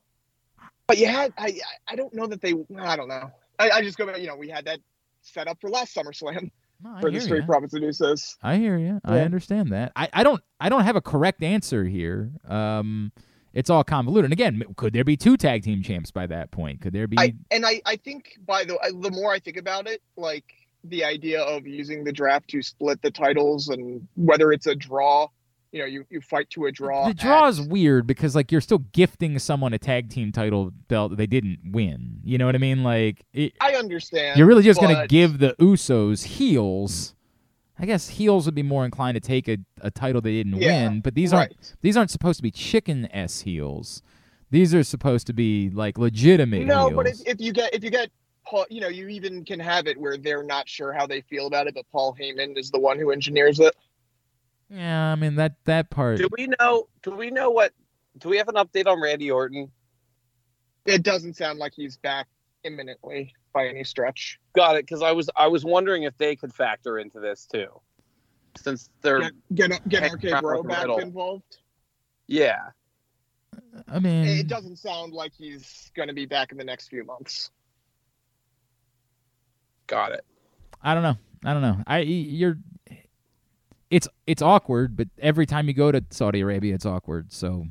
S2: But you had. I. I don't know that they. I don't know. I, I just go back. You know, we had that set up for last SummerSlam
S1: no,
S2: for the Street. Profits and Usos.
S1: I hear you. I understand that. I, I don't I don't have a correct answer here. Um, it's all convoluted. And again, could there be two tag team champs by that point? Could there be?
S2: I and I. I think by the the more I think about it, like the idea of using the draft to split the titles and whether it's a draw. You know, you, you fight to a draw.
S1: the draw
S2: at-
S1: is weird because like you're still gifting someone a tag team title belt that they didn't win. You know what I mean? Like it,
S2: I understand.
S1: you're really just gonna give the Usos heels. I guess heels would be more inclined to take a, a title they didn't
S2: Yeah,
S1: win, but these aren't these aren't supposed to be chicken s heels. These are supposed to be like legitimate
S2: No,
S1: heels.
S2: but if, if you get if you get Paul, you know, you even can have it where they're not sure how they feel about it, but Paul Heyman is the one who engineers it.
S1: Yeah, I mean that that part.
S3: Do we know? Do we know what? Do we have an update on Randy Orton?
S2: It doesn't sound like he's back imminently by any stretch.
S3: Got it. Because I was I was wondering if they could factor into this too, since they're
S2: Get get, get
S3: Hang
S2: RK Bro back
S3: riddle.
S2: involved.
S3: yeah.
S1: I mean,
S2: It doesn't sound like he's going to be back in the next few months.
S3: Got it.
S1: I don't know. I don't know. I you're it's it's awkward, but every time you go to Saudi Arabia, it's awkward. So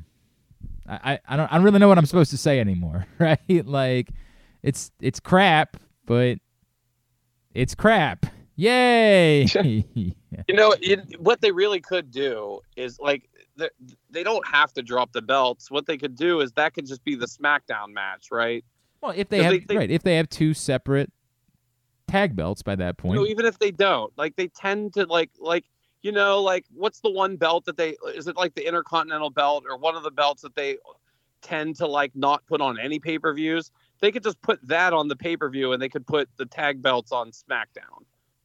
S1: I, I, I don't I don't really know what I'm supposed to say anymore, right? Like it's it's crap, but it's crap. Yay!
S3: You know it, what they really could do is like they- they don't have to drop the belts. What they could do is that could just be the SmackDown match, right?
S1: well, if they have
S3: they- they-
S1: right, if they have two separate tag belts by that point,
S3: No, even if they don't, like they tend to like like you know like what's the one belt that they is it like the Intercontinental belt or one of the belts that they tend to like not put on any pay per views? They could just put that on the pay per view and they could put the tag belts on SmackDown,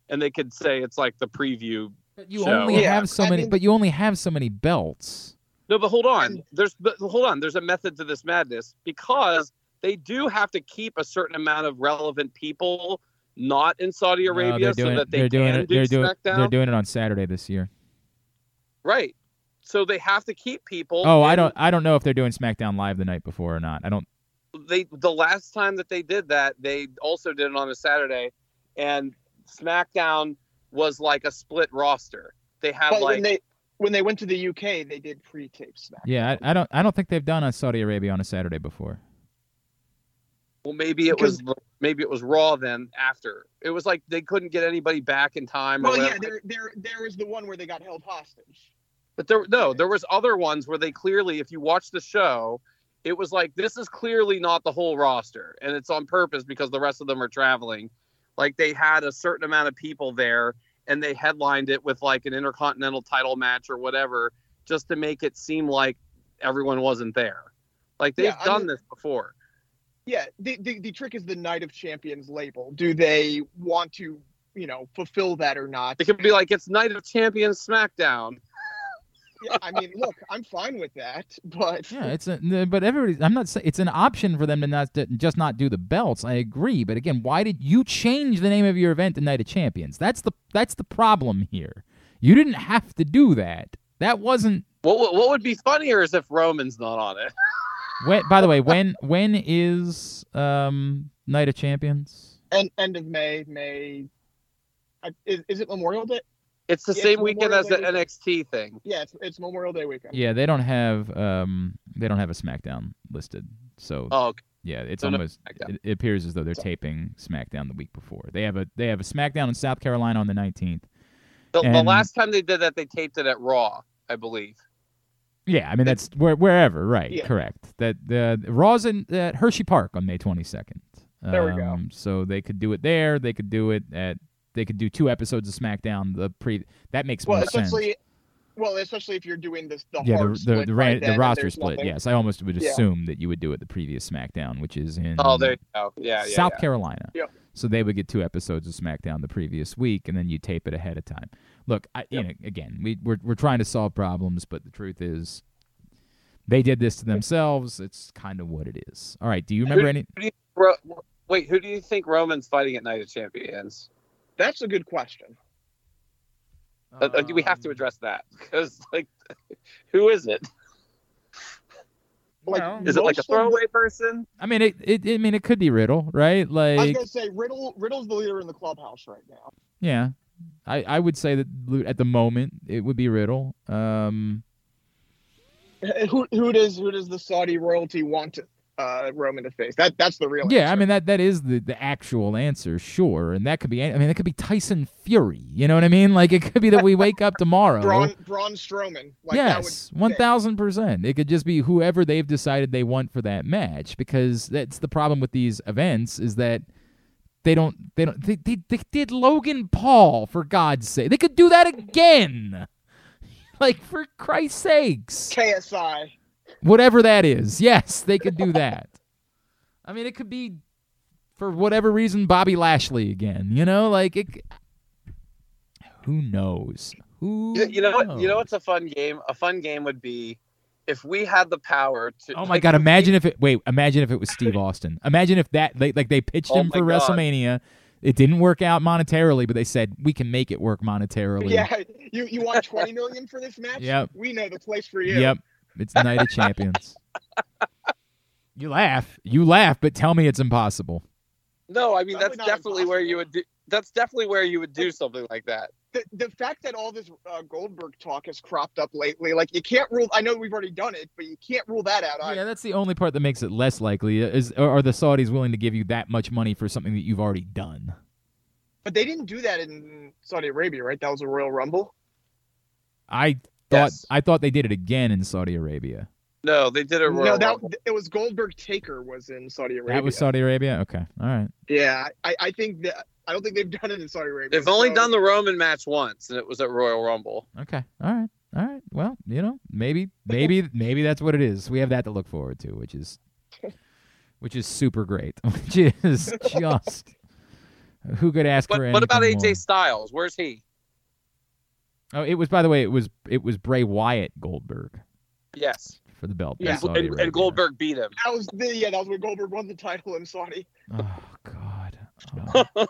S3: and they could say it's like the preview.
S1: but you
S3: show.
S1: only
S2: Yeah,
S1: have so
S2: I
S1: many.
S2: mean-
S1: but you only have so many belts.
S3: No, but hold on. There's but hold on. There's a method to this madness because they do have to keep a certain amount of relevant people not in Saudi Arabia
S1: they're doing
S3: so
S1: it-
S3: that they
S1: they're doing
S3: can
S1: it.
S3: do
S1: They're doing.
S3: SmackDown.
S1: They're doing it on Saturday this year.
S3: Right. So they have to keep people.
S1: Oh, I don't. I don't know if they're doing SmackDown live the night before or not. I don't.
S3: They the last time that they did that, they also did it on a Saturday, and SmackDown was like a split roster. They had
S2: But
S3: like
S2: when they when they went to the UK, they did pre-tape SmackDown.
S1: Yeah, I, I don't. I don't think they've done a Saudi Arabia on a Saturday before.
S3: Well, maybe it was maybe it was Raw then after. It was like they couldn't get anybody back in time. Or
S2: Well, yeah, there there there was the one where they got held hostage.
S3: But there no, there was other ones where they clearly, if you watch the show, it was like this is clearly not the whole roster, and it's on purpose because the rest of them are traveling. Like they had a certain amount of people there, and they headlined it with like an intercontinental title match or whatever, just to make it seem like everyone wasn't there. Like they've
S2: Yeah, I
S3: done
S2: mean-
S3: this before.
S2: Yeah, the, the the trick is the Night of Champions label. Do they want to, you know, fulfill that or not?
S3: It could be like it's Night of Champions SmackDown.
S2: Yeah, I mean, look, I'm fine with that, but
S1: Yeah, it's a. n- But everybody. I'm not. saying It's an option for them to not to just not do the belts. I agree. But again, why did you change the name of your event to Night of Champions? That's the. That's the problem here. You didn't have to do that. That wasn't.
S3: What what would be funnier is if Roman's not on it.
S1: When, by the way, when when is um Night of Champions?
S2: end end of May, May. Is, is it Memorial Day?
S3: It's the
S2: Yeah,
S3: same
S2: it's
S3: weekend as the
S2: Memorial Day
S3: NXT thing.
S2: Yeah, it's, it's Memorial Day weekend.
S1: Yeah, they don't have um they don't have a SmackDown listed. So
S3: Oh, okay.
S1: yeah, it's
S3: So
S1: almost
S3: SmackDown.
S1: it, it appears as though they're taping SmackDown the week before. They have a they have a SmackDown in South Carolina on the 19th.
S3: The, the last time they did that, they taped it at Raw, I believe.
S1: Yeah, I mean that's where, wherever, right?
S2: Yeah.
S1: Correct. That the Raw's in at Hershey Park on May 22nd.
S2: There we go.
S1: Um, So they could do it there. They could do it at. They could do two episodes of SmackDown. The pre that makes
S2: Well,
S1: more sense.
S2: well, especially if you're doing this the
S1: Yeah, the the, the,
S2: right
S1: the roster split.
S2: nothing-
S1: Yes, I almost would
S2: Yeah.
S1: assume that you would do it the previous SmackDown, which is in
S3: Oh, there you go. Yeah, yeah.
S1: South
S3: yeah.
S1: Carolina.
S2: Yep.
S1: So they would get two episodes of SmackDown the previous week, and then you tape it ahead of time. Look, I, you know, again, we we're we're trying to solve problems, but the truth is, they did this to themselves. It's kind of what it is. All right. Do you remember any?
S3: Who you- Ro- wait, who do you think Roman's fighting at Night of Champions?
S2: That's a good question.
S3: Uh, uh, we have to
S1: Um,
S3: address that because, like, who is it?
S2: Like,
S1: Well,
S3: Is it like a
S2: most of the-
S3: throwaway person?
S1: I mean, it, it. I mean, it could be Riddle, right?
S2: Like, I was gonna say Riddle. Riddle's the leader in the clubhouse right now.
S1: yeah. I, I would say that at the moment it would be Riddle. Um,
S2: Who who does who does the Saudi royalty want uh, Roman the face? That that's the real.
S1: yeah, I mean that that is the, the actual answer, sure, and that could be. I mean, it could be Tyson Fury. You know what I mean? Like it could be that we wake up tomorrow.
S2: Braun Braun Strowman. Like,
S1: yes,
S2: that
S1: one thousand percent. It could just be whoever they've decided they want for that match, because that's the problem with these events is that they don't they don't they, they, they did Logan Paul for God's sake. They could do that again. Like for Christ's sakes,
S2: KSI.
S1: Whatever that is. Yes, they could do that. I mean, it could be for whatever reason Bobby Lashley again. You know, like it. Who knows? Who
S3: You, you know what? You know
S1: knows?
S3: what's a fun game? A fun game would be if we had the power to.
S1: Oh my
S3: like,
S1: god!
S3: if we-
S1: Imagine if it. Wait. Imagine if it was Steve Austin. Imagine if that. They, like they pitched
S3: Oh
S1: him
S3: my
S1: for
S3: God.
S1: WrestleMania. It didn't work out monetarily, but they said we can make it work monetarily.
S2: Yeah, you you want twenty million for this match?
S1: Yep.
S2: We know the place for you.
S1: Yep. It's the Night of Champions. You laugh. You laugh, but tell me it's impossible.
S3: No, I mean
S2: Probably
S3: that's
S2: not
S3: definitely where you would do. That's definitely where you would do something like that.
S2: The, the fact that all this uh, Goldberg talk has cropped up lately, like you can't rule. I know we've already done it, but you can't rule that out.
S1: Yeah,
S2: either.
S1: that's the only part that makes it less likely. Is are are the Saudis willing to give you that much money for something that you've already done?
S2: But they didn't do that in Saudi Arabia, right? That was a Royal Rumble.
S1: I thought
S3: Yes.
S1: I thought they did it again in Saudi Arabia.
S3: No, they did a Royal
S2: no, that
S3: Rumble.
S2: it was Goldberg Taker was in Saudi Arabia.
S1: That was Saudi Arabia. Okay, all right.
S2: Yeah, I, I think that I don't think they've done it in Saudi Arabia.
S3: They've only done the Roman match once, and it was at Royal Rumble.
S1: Okay. All right. All right. Well, you know, maybe maybe maybe that's what it is. We have that to look forward to, which is which is super great. Which is just who could ask for
S3: But what about AJ
S1: more?
S3: Styles? Where's he?
S1: Oh, it was by the way, it was it was Bray Wyatt Goldberg
S3: Yes,
S1: for the belt. in
S2: Yeah.
S3: and, and, Goldberg beat him.
S2: That was the yeah, that was when Goldberg won the title in Saudi.
S1: Oh God. Oh.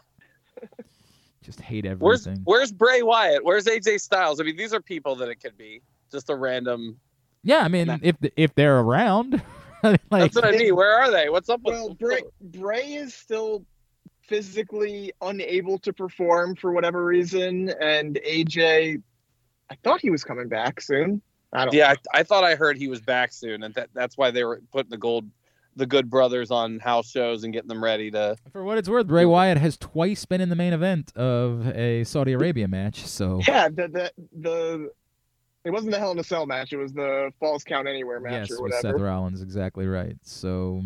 S1: Just hate everything.
S3: Where's Bray Wyatt? Where's AJ Styles? I mean, these are people that it could be just a random.
S1: Yeah, I mean, if if they're around, like
S3: That's what I mean. Where are they? What's up with?
S2: Well, Bray Bray is still physically unable to perform for whatever reason, and AJ, I thought he was coming back soon. I don't.
S3: Yeah, I, I thought I heard he was back soon, and that, that's why they were putting the gold, the Good Brothers on house shows and getting them ready to.
S1: for what it's worth, Bray Wyatt has twice been in the main event of a Saudi Arabia match. So
S2: Yeah, the the the. It wasn't the Hell in a Cell match. It was the Falls Count Anywhere match
S1: yes,
S2: or whatever.
S1: Seth Rollins, exactly right. So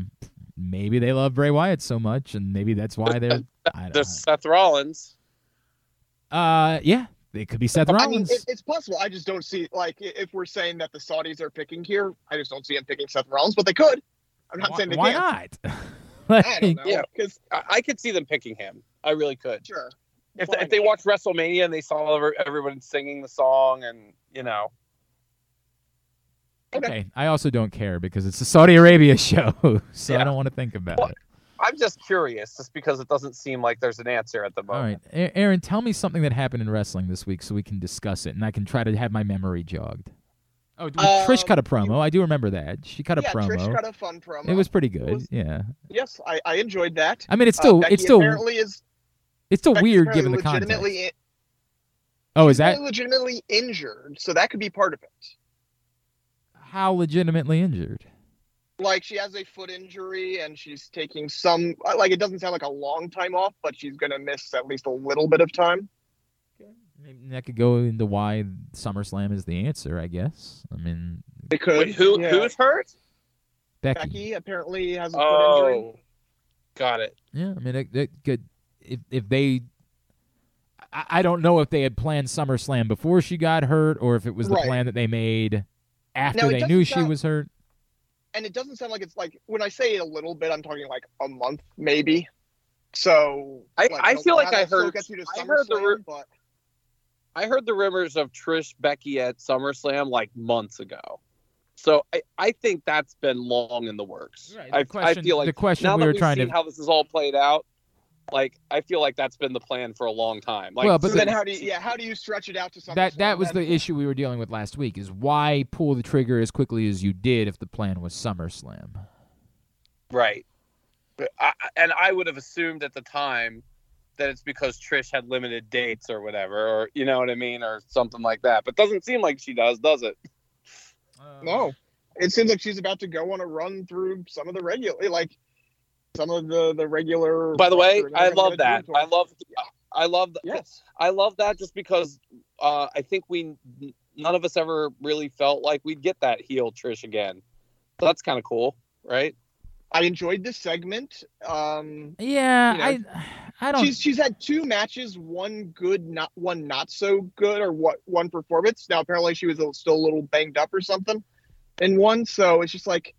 S1: maybe they love Bray Wyatt so much, and maybe that's why they're. I
S3: The
S1: don't
S3: Seth Rollins.
S1: Uh, yeah, it could be Seth Rollins.
S2: I mean, it, it's possible. I just don't see like if we're saying that the Saudis are picking here, I just don't see them picking Seth Rollins, but they could. I'm not
S1: why
S2: saying they
S1: why
S2: can't.
S1: not?
S2: I don't know.
S3: Yeah.
S2: because
S3: I, I could see them picking him. I really could.
S2: sure.
S3: If,
S2: Why
S3: if they
S2: not?
S3: watched WrestleMania and they saw everyone singing the song, and you know,
S2: Okay.
S1: Okay, I also don't care because it's a Saudi Arabia show, so I don't want to think about
S3: Well,
S1: it.
S3: I'm just curious, just because it doesn't seem like there's an answer at the moment.
S1: right, A- Aaron, tell me something that happened in wrestling this week so we can discuss it, and I can try to have my memory jogged. Oh, Trish
S2: Um,
S1: cut a promo. I do remember that. She cut a
S2: yeah,
S1: promo.
S2: Trish cut a fun promo.
S1: it was pretty good.
S2: was-
S1: yeah.
S2: yes, I, I enjoyed that.
S1: I mean, it's
S2: Uh,
S1: still
S2: Becky
S1: it's still
S2: apparently is
S1: it's still
S2: Becky's
S1: weird given the context.
S2: in-
S1: Oh, is that
S2: legitimately injured? So that could be part of it.
S1: how legitimately injured?
S2: Like she has a foot injury and she's taking some like it doesn't sound like a long time off, but she's gonna miss at least a little bit of time.
S1: Maybe that could go into why SummerSlam is the answer. I guess. I mean,
S2: Because
S3: Wait, who
S2: yeah.
S3: who's hurt?
S1: Becky.
S2: Becky apparently has a foot oh, injury.
S3: Oh, got it.
S1: Yeah, I mean, it, it could if if they. I, I don't know if they had planned SummerSlam before she got hurt, or if it was the
S2: Right.
S1: plan that they made after
S2: Now,
S1: they
S2: doesn't
S1: knew she was hurt.
S2: And it doesn't sound like it's like when I say a little bit, I'm talking like a month maybe. So
S3: I-
S2: like,
S3: I feel like I heard-
S2: gets you to
S3: I heard the
S2: SummerSlam,
S3: ru-
S2: but
S3: I heard the rumors of Trish Becky at SummerSlam like months ago. So I, I think that's been long in the works.
S1: Right,
S3: I,
S1: the question-
S3: I feel like
S1: the question
S3: now
S1: we
S3: that
S1: were
S3: we've
S1: trying
S3: seen
S1: to-
S3: how this is all played out, like I feel like that's been the plan for a long time. Like
S1: Well, but
S2: so
S1: the-
S2: then how do you yeah how do you stretch it out to something?
S1: that that was
S2: then?
S1: the issue we were dealing with last week. Is why pull the trigger as quickly as you did if the plan was SummerSlam.
S3: Right. But I, and I would have assumed at the time that it's because Trish had limited dates or whatever, or you know what I mean, or something like that. But doesn't seem like she does, does it?
S2: Um, no, it seems like she's about to go on a run through some of the regular, like some of the the regular.
S3: By the way,
S2: roster, and then
S3: I love that.
S2: it to her.
S3: I love, I love that.
S2: Yes.
S3: I love that just because uh, I think we none of us ever really felt like we'd get that heel Trish again. So that's kind of cool, right?
S2: I enjoyed this segment. Um,
S1: Yeah,
S2: You know,
S1: I I don't.
S2: she's she's had two matches, one good, not one not so good, or what one performance. Now apparently she was still a little banged up or something in one, so it's just like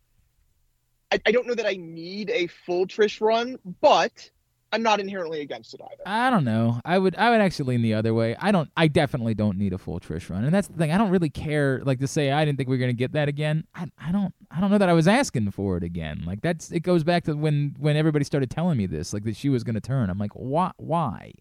S2: I, I don't know that I need a full Trish run, but I'm not inherently against it either.
S1: I don't know. I would I would actually lean the other way. I don't I definitely don't need a full Trish run. And that's the thing. I don't really care like to say I didn't think we were to get that again. I I don't I don't know that I was asking for it again. Like that's it goes back to when when everybody started telling me this like that she was to turn. I'm like, "Why why?"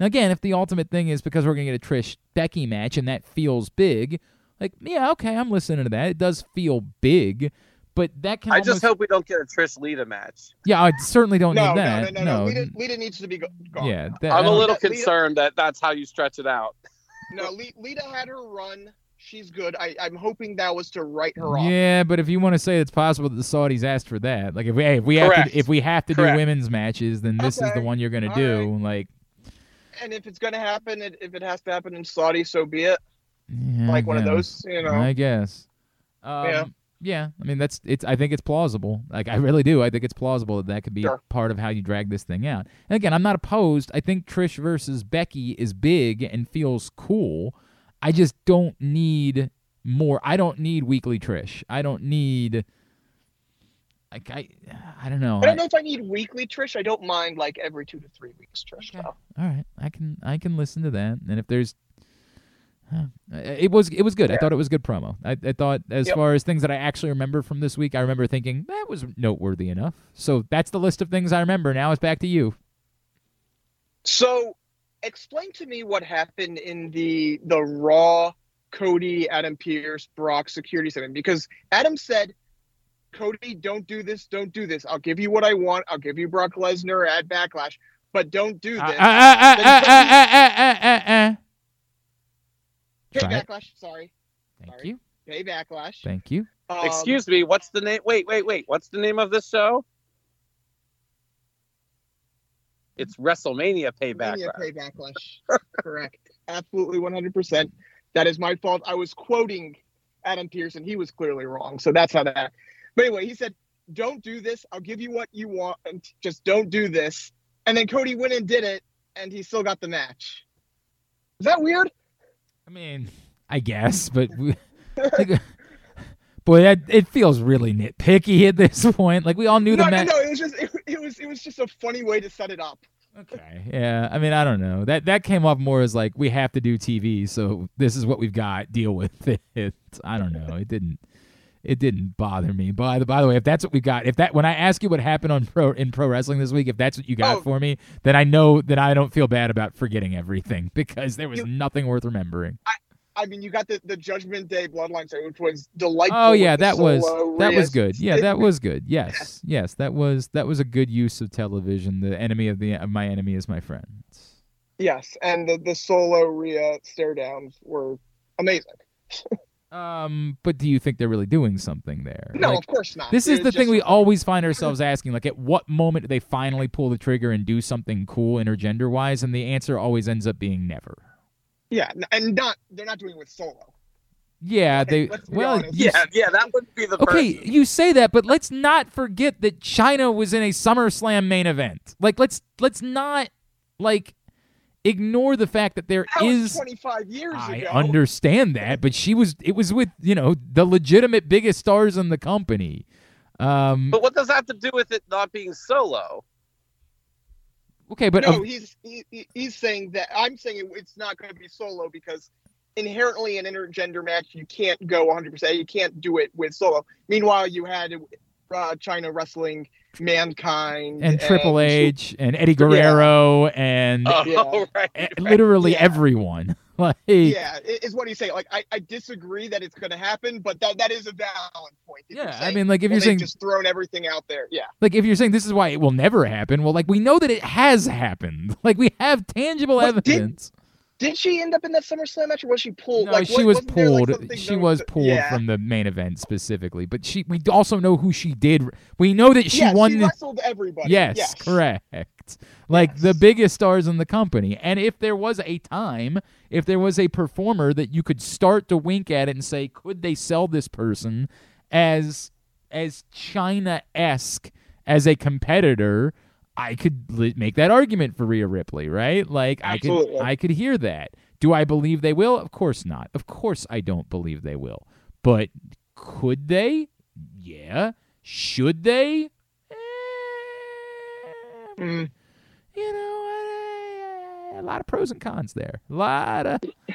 S1: Now again, if the ultimate thing is because we're to get a Trish Becky match and that feels big, like yeah, okay, I'm listening to that. It does feel big. But that can
S3: I just hope we don't get a Trish Lita match.
S1: yeah, I certainly don't
S2: no,
S1: need that.
S2: no, no, no, no. Lita, Lita needs to be go- gone.
S1: yeah, that,
S3: I'm a
S1: don't-
S3: little
S2: Lita-
S3: concerned that that's how you stretch it out.
S2: No, Le- Lita had her run. She's good. I, I'm hoping that was to write her off.
S1: Yeah, but if you want to say it's possible that the Saudis asked for that, like if we hey, if we have to if we have to do women's matches, then this is the one you're gonna
S2: All
S1: do. Like,
S2: And if it's going to happen, it- if it has to happen in Saudi, so be it.
S1: yeah,
S2: Like one of those, you know.
S1: I guess. Um,
S2: Yeah.
S1: Yeah. I mean that's it's. I think it's plausible. Like I really do. I think it's plausible that that could be
S2: Sure.
S1: part of how you drag this thing out. And again, I'm not opposed. I think Trish versus Becky is big and feels cool. I just don't need more. I don't need weekly Trish. I don't need. Like I, I don't know.
S2: I don't know if I need weekly Trish. I don't mind like every two to three weeks Trish.
S1: Okay.
S2: Though.
S1: All right, I can I can listen to that. And if there's, huh, it was it was good. I thought it was good promo. I, I thought as
S2: Yep.
S1: far as things that I actually remember from this week, I remember thinking that was noteworthy enough. So that's the list of things I remember. Now it's back to you.
S2: So, explain to me what happened in the the Raw Cody Adam Pearce Brock security segment because Adam said, "Cody, don't do this. Don't do this. I'll give you what I want. I'll give you Brock Lesnar at Backlash, but don't do
S1: uh, this." Uh, uh, uh,
S2: Pay
S1: it.
S2: Backlash. Sorry,
S1: Thank
S2: Sorry.
S1: you.
S2: pay Backlash.
S1: Thank you.
S2: Um,
S3: Excuse me, what's the name? Wait, wait, wait. What's the name of this show? It's WrestleMania Payback.
S2: Mania pay Backlash. Correct. Absolutely, one hundred percent. That is my fault. I was quoting Adam Pearson. He was clearly wrong. So that's how that. But anyway, he said, "Don't do this. I'll give you what you want, and just don't do this." And then Cody went and did it, and he still got the match. Is that weird?
S1: I mean, I guess, but we, like, boy, that, it feels really nitpicky at this point. Like we all knew
S2: no,
S1: the
S2: no,
S1: match.
S2: no. It was just it, it was it was just a funny way to set it up.
S1: Okay. Yeah. I mean, I don't know. That that came off more as like we have to do TV, so this is what we've got. Deal with it. I don't know. It didn't. It didn't bother me. By the by the way, if that's what we got, if that when I ask you what happened on pro in pro wrestling this week, if that's what you got
S2: Oh.
S1: for me, then I know that I don't feel bad about forgetting everything because there was
S2: You-
S1: nothing worth remembering.
S2: I I, mean, you got the, the Judgment Day Bloodline segment, which was delightful.
S1: Oh yeah, that was that was good. Yeah, that was good. Yes, yes, that was that was a good use of television. The enemy of the of my enemy is my friend.
S2: Yes, and the, the solo Rhea stare downs were amazing.
S1: Um, but do you think they're really doing something there?
S2: No,
S1: Like,
S2: of course not.
S1: this is
S2: It's
S1: the thing
S2: just-
S1: we always find ourselves asking: like, at what moment do they finally pull the trigger and do something cool intergender wise? And the answer always ends up being never.
S2: Yeah, and not they're not doing it with solo.
S1: Yeah, they
S2: let's
S1: well, you
S3: Yeah, yeah, that wouldn't be the
S1: Okay,
S3: person.
S1: you say that, but let's not forget that Chyna was in a SummerSlam main event. Like let's let's not like ignore the fact that there
S2: That was
S1: is
S2: 25 years
S1: I
S2: ago.
S1: understand that, but she was it was with, you know, the legitimate biggest stars in the company. Um
S3: But what does that have to do with it not being solo?
S1: Okay, but
S2: no,
S1: um,
S2: he's he, he- he's saying that I'm saying it, it's not going to be solo because inherently an intergender match you can't go 100. percent You can't do it with solo. Meanwhile, you had uh, Chyna wrestling mankind
S1: and Triple H and Eddie Guerrero and
S3: Oh,
S2: Yeah.
S3: right.
S1: eh, literally
S2: Yeah.
S1: everyone. Like,
S2: Yeah, is what he's saying. Like, I, I disagree that it's going to happen, but that that is a valid point. If you're
S1: Yeah, I mean, like, if
S2: well,
S1: you're saying-
S2: just thrown everything out there, yeah.
S1: like if you're saying this is why it will never happen, well, like we know that it has happened. Like we have tangible
S2: But
S1: evidence.
S2: Did she end up in that SummerSlam match, or was she pulled?
S1: No,
S2: like,
S1: she
S2: what-
S1: was
S2: there, like,
S1: pulled. she was pulled
S2: yeah.
S1: from the main event specifically, but she. We also know who she did. We know that she
S2: yeah,
S1: won.
S2: She
S1: the-
S2: wrestled everybody.
S1: yes,
S2: yes,
S1: correct. Like the biggest stars in the company. And if there was a time, if there was a performer that you could start to wink at it and say, could they sell this person as as Chyna esque as a competitor? I could li- make that argument for Rhea Ripley, right? Like I could, I could hear that. Do I believe they will? Of course not. Of course I don't believe they will. But could they? Yeah. Should they? Eh,
S2: Mm,
S1: you know, uh, a lot of pros and cons there. A lot of, a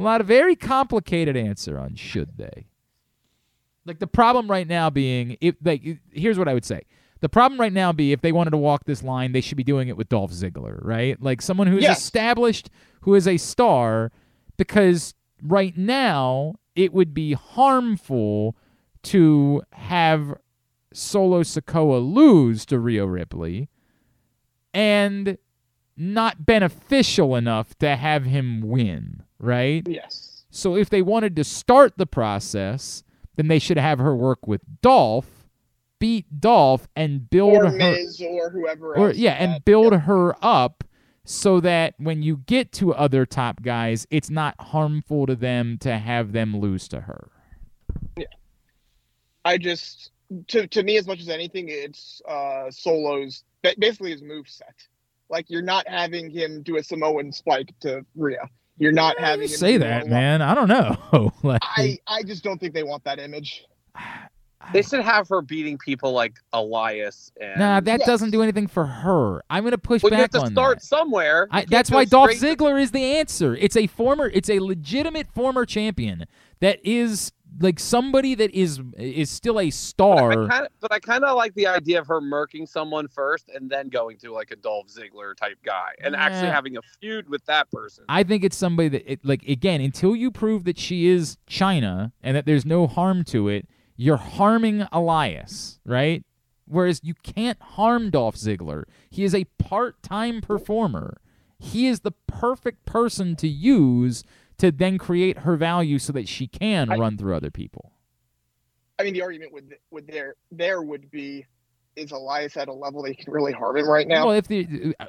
S1: lot of very complicated answer on should they. Like the problem right now being, if like, here's what I would say. The problem right now be if they wanted to walk this line, they should be doing it with Dolph Ziggler, right? Like someone who's
S2: Yes.
S1: established, who is a star, because right now it would be harmful to have Solo Sikoa lose to Rhea Ripley and not beneficial enough to have him win, right?
S2: yes.
S1: So if they wanted to start the process, then they should have her work with Dolph, beat Dolph, and build
S2: Or
S1: her
S2: Miz or whoever
S1: or
S2: else.
S1: yeah, and build
S2: yep.
S1: her up so that when you get to other top guys, it's not harmful to them to have them lose to her.
S2: Yeah, I just to to me as much as anything, it's uh Solo's basically his move set. Like you're not having him do a Samoan spike to Rhea. You're not having him
S1: say that, man. I don't know. like,
S2: I I just don't think they want that image.
S3: They should have her beating people like Elias and.
S1: nah, that
S2: Yes.
S1: doesn't do anything for her. I'm gonna push
S3: well, you have
S1: back
S3: to
S1: on
S3: start
S1: that.
S3: somewhere.
S1: I, that's why Dolph Ziggler is the answer. It's a former, it's a legitimate former champion that is like somebody that is is still a star.
S3: but I kind of like the idea of her murking someone first and then going to like a Dolph Ziggler type guy and actually having a feud with that person.
S1: I think it's somebody that, it, like, again, until you prove that she is Chyna and that there's no harm to it, you're harming Elias, right? Whereas you can't harm Dolph Ziggler. He is a part time performer. He is the perfect person to use to then create her value so that she can
S2: I-
S1: run through other people.
S2: I mean, the argument would would there there would be is Elias at a level that can really harm him right now?
S1: Well, if the. uh,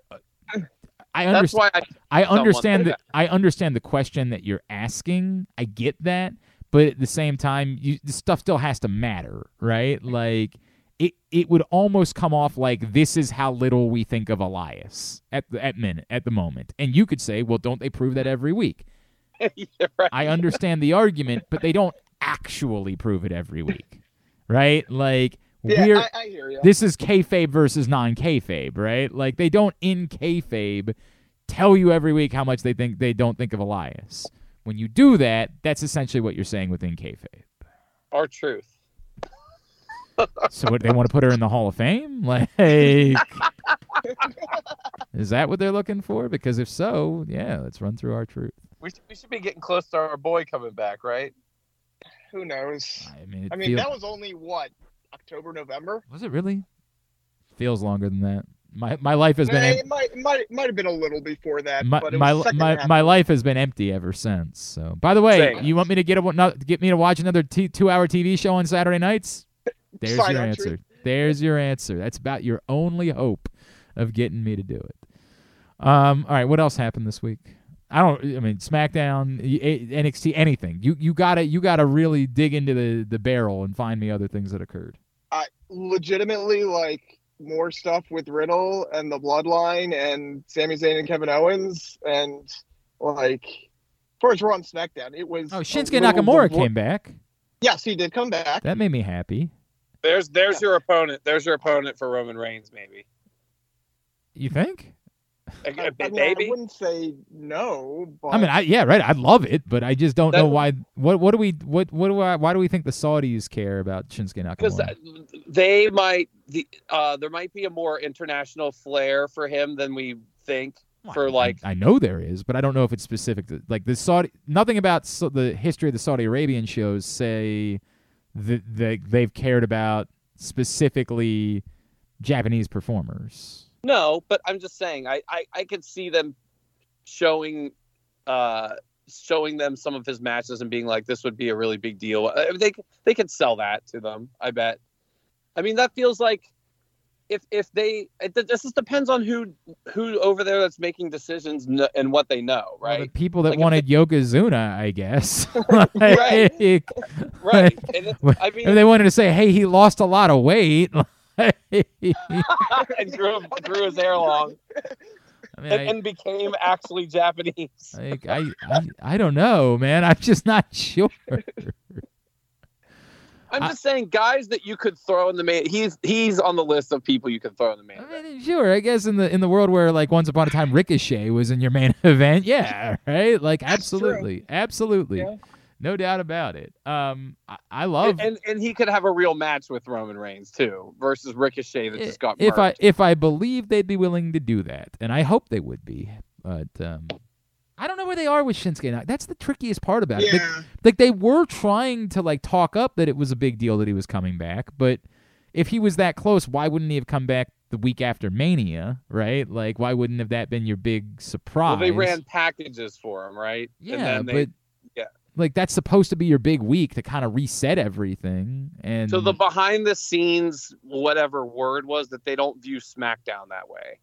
S1: I
S3: That's
S1: understand.
S3: why I,
S1: I understand that. I understand the question that you're asking. I get that, but at the same time, you, the stuff still has to matter, right? Like it, it would almost come off like this is how little we think of Elias at the at minute at the moment, and you could say, well, don't they prove that every week?
S3: yeah, right.
S1: I understand the argument, but they don't actually prove it every week, right? Like
S2: yeah,
S1: we're
S2: I, I hear you.
S1: this is kayfabe versus non-kayfabe, right? Like they don't in kayfabe tell you every week how much they think they don't think of Elias. When you do that, that's essentially what you're saying within kayfabe.
S3: R-Truth.
S1: So what they want to put her in the Hall of Fame? Like, is that what they're looking for? Because if so, yeah, let's run through R-Truth.
S3: We should, we should be getting close to our boy coming back, right?
S2: Who knows?
S1: I mean,
S2: I mean,
S1: feel-
S2: that was only what October, November.
S1: was it really? Feels longer than that. My my life has been
S2: Eh,
S1: em-
S2: it might might might have been a little before that,
S1: my
S2: but it
S1: my my, my life has been empty ever since. So, by the way,
S3: Same.
S1: you want me to get a, not, get me to watch another t- two-hour TV show on Saturday nights? There's your answer. There's your answer. That's about your only hope of getting me to do it. Um, all right, what else happened this week? I don't. I mean, SmackDown, NXT, anything. You you gotta you gotta really dig into the the barrel and find me other things that occurred.
S2: I legitimately like more stuff with Riddle and the Bloodline and Sami Zayn and Kevin Owens and like, of course, we're on SmackDown. It was
S1: Oh, Shinsuke Nakamura
S2: divor-
S1: came back.
S2: Yes, he did come back.
S1: That made me happy.
S3: There's there's your opponent. There's your opponent for Roman Reigns, maybe.
S1: You think?
S3: A-
S2: I,
S3: a-
S2: I mean,
S3: maybe
S2: I wouldn't say no, but
S1: I mean, I, yeah, right. I'd love it, but I just don't
S3: That-
S1: know why. What what do we what what do I why do we think the Saudis care about Shinsuke Nakamura?
S3: because they might the uh there might be a more international flair for him than we think for like
S1: I, I know there is, but I don't know if it's specific to like the Saudi. Nothing about so, the history of the Saudi Arabian shows say that they, they've cared about specifically Japanese performers.
S3: No but i'm just saying i i, I could see them showing uh showing them some of his matches and being like this would be a really big deal Uh, they they could sell that to them i bet i mean that feels like if if they it, this just depends on who who over there that's making decisions kn- and what they know
S1: Well, the
S3: right
S1: people that
S3: Like, if
S1: wanted Yokozuna, I guess.
S3: Right.
S1: Like,
S3: right and it, i
S1: if
S3: mean
S1: they wanted to say, "Hey, he lost a lot of weight," I
S3: and grew, grew his hair long
S1: mean,
S3: and,
S1: I,
S3: and became actually japanese
S1: like, I, I, I don't know, man. I'm just not sure.
S3: I'm
S1: I-
S3: just saying, guys that you could throw in the main. He's he's on the list of people you could throw in the main.
S1: I mean, sure. I guess in the in the world where like once upon a time Ricochet was in your main event, yeah, right. Like absolutely, absolutely,
S2: Yeah.
S1: No doubt about it. Um, I, I love
S3: And, and and he could have a real match with Roman Reigns too, versus Ricochet that just got
S1: if I if I believe they'd be willing to do that, and I hope they would be, but um, I don't know where they are with Shinsuke. Now. That's the trickiest part about it. Like,
S2: yeah,
S1: like they were trying to like talk up that it was a big deal that he was coming back, but if he was that close, why wouldn't he have come back the week after Mania, right? Like why wouldn't have that been your big surprise?
S3: well, they ran packages for him, right?
S1: Yeah,
S3: and then they,
S1: but
S3: yeah.
S1: Like that's supposed to be your big week to kind of reset everything. And
S3: so the behind the scenes whatever word was that they don't view SmackDown that way.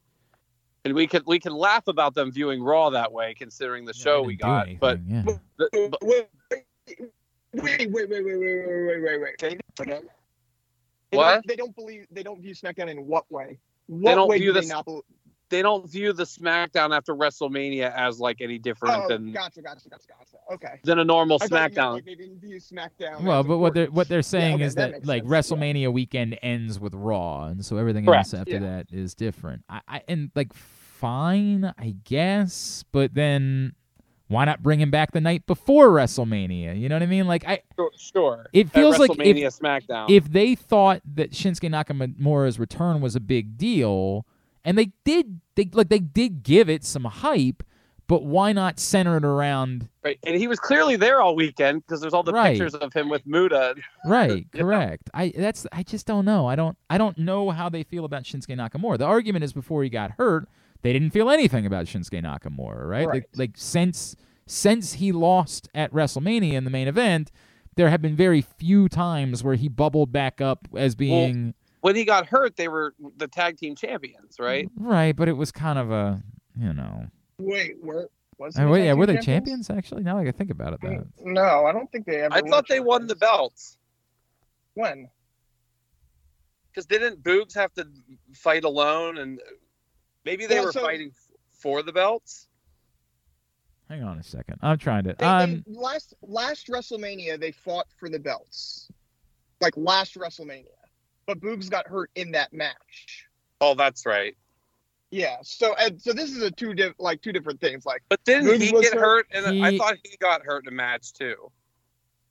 S3: And we could we can laugh about them viewing Raw that way, considering the
S1: Yeah,
S3: show we
S1: didn't do
S3: got. But
S1: yeah.
S3: the, but
S2: wait, wait, wait, wait, wait, wait, wait, wait, wait, wait. Say. They
S3: What?
S2: They don't believe. They don't view SmackDown in what way? What
S3: don't
S2: way
S3: view
S2: do they not believe?
S3: They don't view the SmackDown after WrestleMania as like any different
S2: Oh,
S3: than
S2: gotcha, gotcha, gotcha, gotcha. Okay.
S3: than a normal
S2: I thought you
S3: SmackDown.
S2: Like they didn't view SmackDown.
S1: Well,
S2: as
S1: but what they're what they're saying
S2: okay,
S1: is
S2: that
S1: that, like
S2: sense, yeah.
S1: WrestleMania weekend ends with Raw, and so everything
S3: Correct,
S1: else after
S2: yeah.
S1: that is different. I, I and like fine, I guess, but then why not bring him back the night before WrestleMania? You know what I mean? Like I,
S3: Sure, sure.
S1: It
S3: At
S1: feels like if-
S3: SmackDown.
S1: if they thought that Shinsuke Nakamura's return was a big deal, and they did, they like they did give it some hype, but why not center it around
S3: right, and he was clearly there all weekend because there's all the
S1: Right.
S3: pictures of him with Muta.
S1: Right,
S3: You know?
S1: correct. I that's I just don't know. I don't I don't know how they feel about Shinsuke Nakamura. The argument is before he got hurt, they didn't feel anything about Shinsuke Nakamura, right?
S2: Right.
S1: Like, like since since he lost at WrestleMania in the main event, there have been very few times where he bubbled back up as being
S3: When he got hurt, they were the tag team champions, right?
S1: right, but it was kind of a you know.
S2: Wait, were was
S1: Uh,
S2: he
S1: wait, yeah,
S2: team
S1: were they
S2: champions?
S1: champions actually? Now I can think about it. That
S2: No, I don't think they ever.
S3: I thought they won the belts
S2: When?
S3: because didn't Boogs have to fight alone, and maybe they
S2: Well,
S3: were
S2: so-
S3: fighting for the belts.
S1: hang on a second. I'm trying to.
S2: They,
S1: Um,
S2: they, last last WrestleMania they fought for the belts, like last WrestleMania, but Boogs got hurt in that match.
S3: Oh, that's right.
S2: Yeah, so and so this is a two diff, like two different things. Like
S3: But didn't
S2: Boogs
S3: he get
S2: hurt.
S3: hurt? And I thought he got hurt in a match too.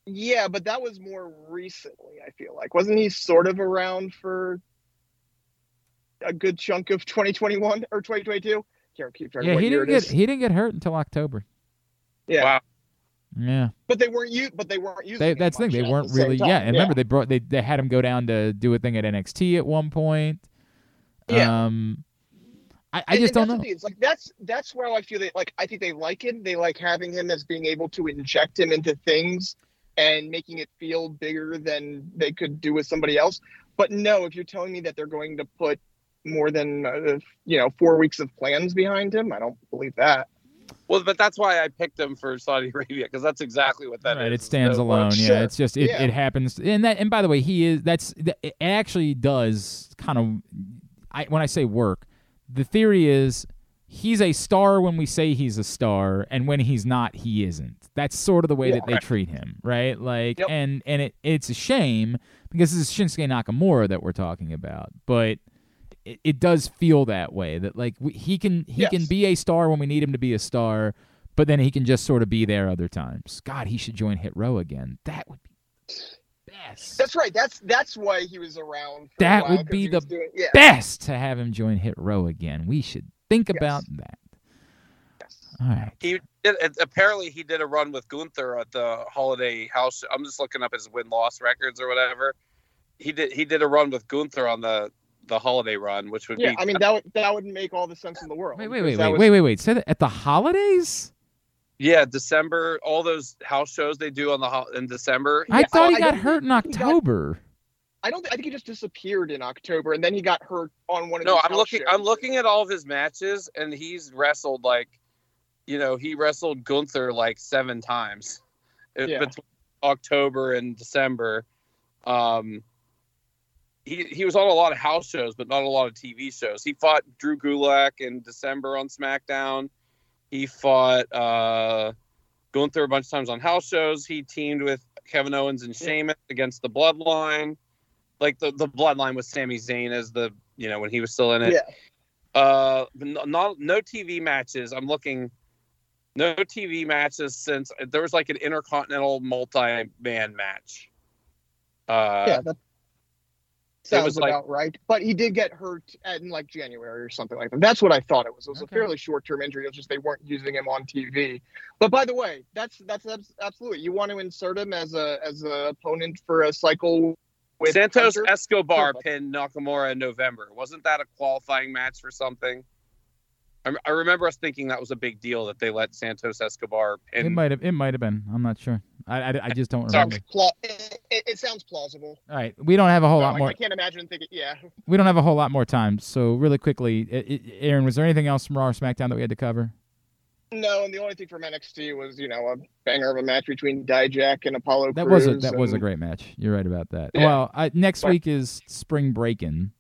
S2: yeah, but that was more recently. I feel like wasn't he sort of around for a good chunk of 2021 or 2022? Can't keep track of
S1: yeah,
S2: what
S1: he
S2: year
S1: didn't get
S2: is.
S1: he didn't get hurt until October.
S2: Yeah,
S3: Wow.
S1: Yeah.
S2: but they weren't you. But they weren't using.
S1: They, that's the thing. They weren't
S2: the
S1: really. Yeah, and remember they brought they they had him go down to do a thing at NXT at one point.
S2: Yeah.
S1: Um, I, I
S2: And-
S1: just
S2: and
S1: don't know.
S2: It's like that's that's where I feel that like I think they like him. They like having him as being able to inject him into things and making it feel bigger than they could do with somebody else. But no, if you're telling me that they're going to put more than uh, you know four weeks of plans behind him, I don't believe that.
S3: Well, but that's why I picked him for Saudi Arabia because that's exactly what that is.
S1: right, it stands
S3: So,
S1: alone.
S2: Sure.
S1: Yeah, it's just it,
S2: Yeah.
S1: it happens. And that and by the way, he is that's it actually does kind of. I when I say work, the theory is he's a star when we say he's a star, and when he's not, he isn't. That's sort of the way
S2: Yeah.
S1: that they treat him, right? Like,
S2: Yep.
S1: and and it it's a shame because this is Shinsuke Nakamura that we're talking about, but it, it does feel that way. That like we, he can he can be a star when we need him to be a star, but then he can just sort of be there other times. God, he should join Hit Row again. That would be best.
S2: That's right. That's that's why he was around. For
S1: That
S2: a while,
S1: would
S2: 'cause
S1: be the
S2: doing, yeah.
S1: best to have him join Hit Row again. We should think
S2: Yes.
S1: about that.
S2: Yes.
S1: All right.
S3: He did, apparently he did a run with Gunther at the Holiday House. I'm just looking up his win loss records or whatever. He did he did a run with Gunther on the the Holiday run, which would
S2: Yeah,
S3: be
S2: I mean that would that would make all the sense in the world.
S1: Wait, wait, wait, wait,
S2: was-
S1: wait, wait, wait. Say that at the holidays?
S3: yeah December. All those house shows they do on the ho- in December.
S1: I
S2: Yeah,
S1: thought
S2: I-
S1: he
S2: I
S1: got hurt in
S2: think got-
S1: October.
S2: I don't. I think he just disappeared in October, and then he got hurt on one of.
S3: No,
S2: these
S3: I'm
S2: house
S3: looking.
S2: shows.
S3: I'm looking at all of his matches, and he's wrestled like, you know, he wrestled Gunther like seven times uh,
S2: Yeah.
S3: between October and December. Um, he he was on a lot of house shows, but not a lot of TV shows. He fought Drew Gulak in December on SmackDown. He fought uh, Gunther a bunch of times on house shows. He teamed with Kevin Owens and Sheamus against the Bloodline. Like the, the Bloodline with Sami Zayn as the you know when he was still in it.
S2: Yeah.
S3: Uh, no, not no TV matches. I'm looking. No TV matches since there was like an intercontinental multi-man match. Uh,
S2: yeah, that sounds
S3: was like-
S2: about right. But he did get hurt at, in like January or something like that. That's what I thought it was. It was
S1: Okay.
S2: a fairly short-term injury. It was just they weren't using him on TV. But by the way, that's that's abs- absolutely. You want to insert him as a as a opponent for a cycle with
S3: Santos
S2: Hunter?
S3: Escobar pinned Nakamura in November. Wasn't that a qualifying match for something? I, I remember us thinking that was a big deal that they let Santos Escobar
S1: It might have. It might have been. I'm not sure. I, I, I just don't
S2: Sounds
S1: remember.
S2: pla- it, it, it sounds plausible.
S1: All right, we don't have a whole
S2: No,
S1: lot
S2: I,
S1: more.
S2: I can't imagine thinking. Yeah.
S1: We don't have a whole lot more time. So really quickly, I- I- Aaron, was there anything else from Raw or SmackDown that we had to cover?
S2: No, and the only thing from NXT was you know a banger of a match between Dijak and Apollo.
S1: That was a
S2: Crews
S1: that was a great match. You're right about that.
S2: Yeah.
S1: Well, I, next
S2: But-
S1: week is spring breaking.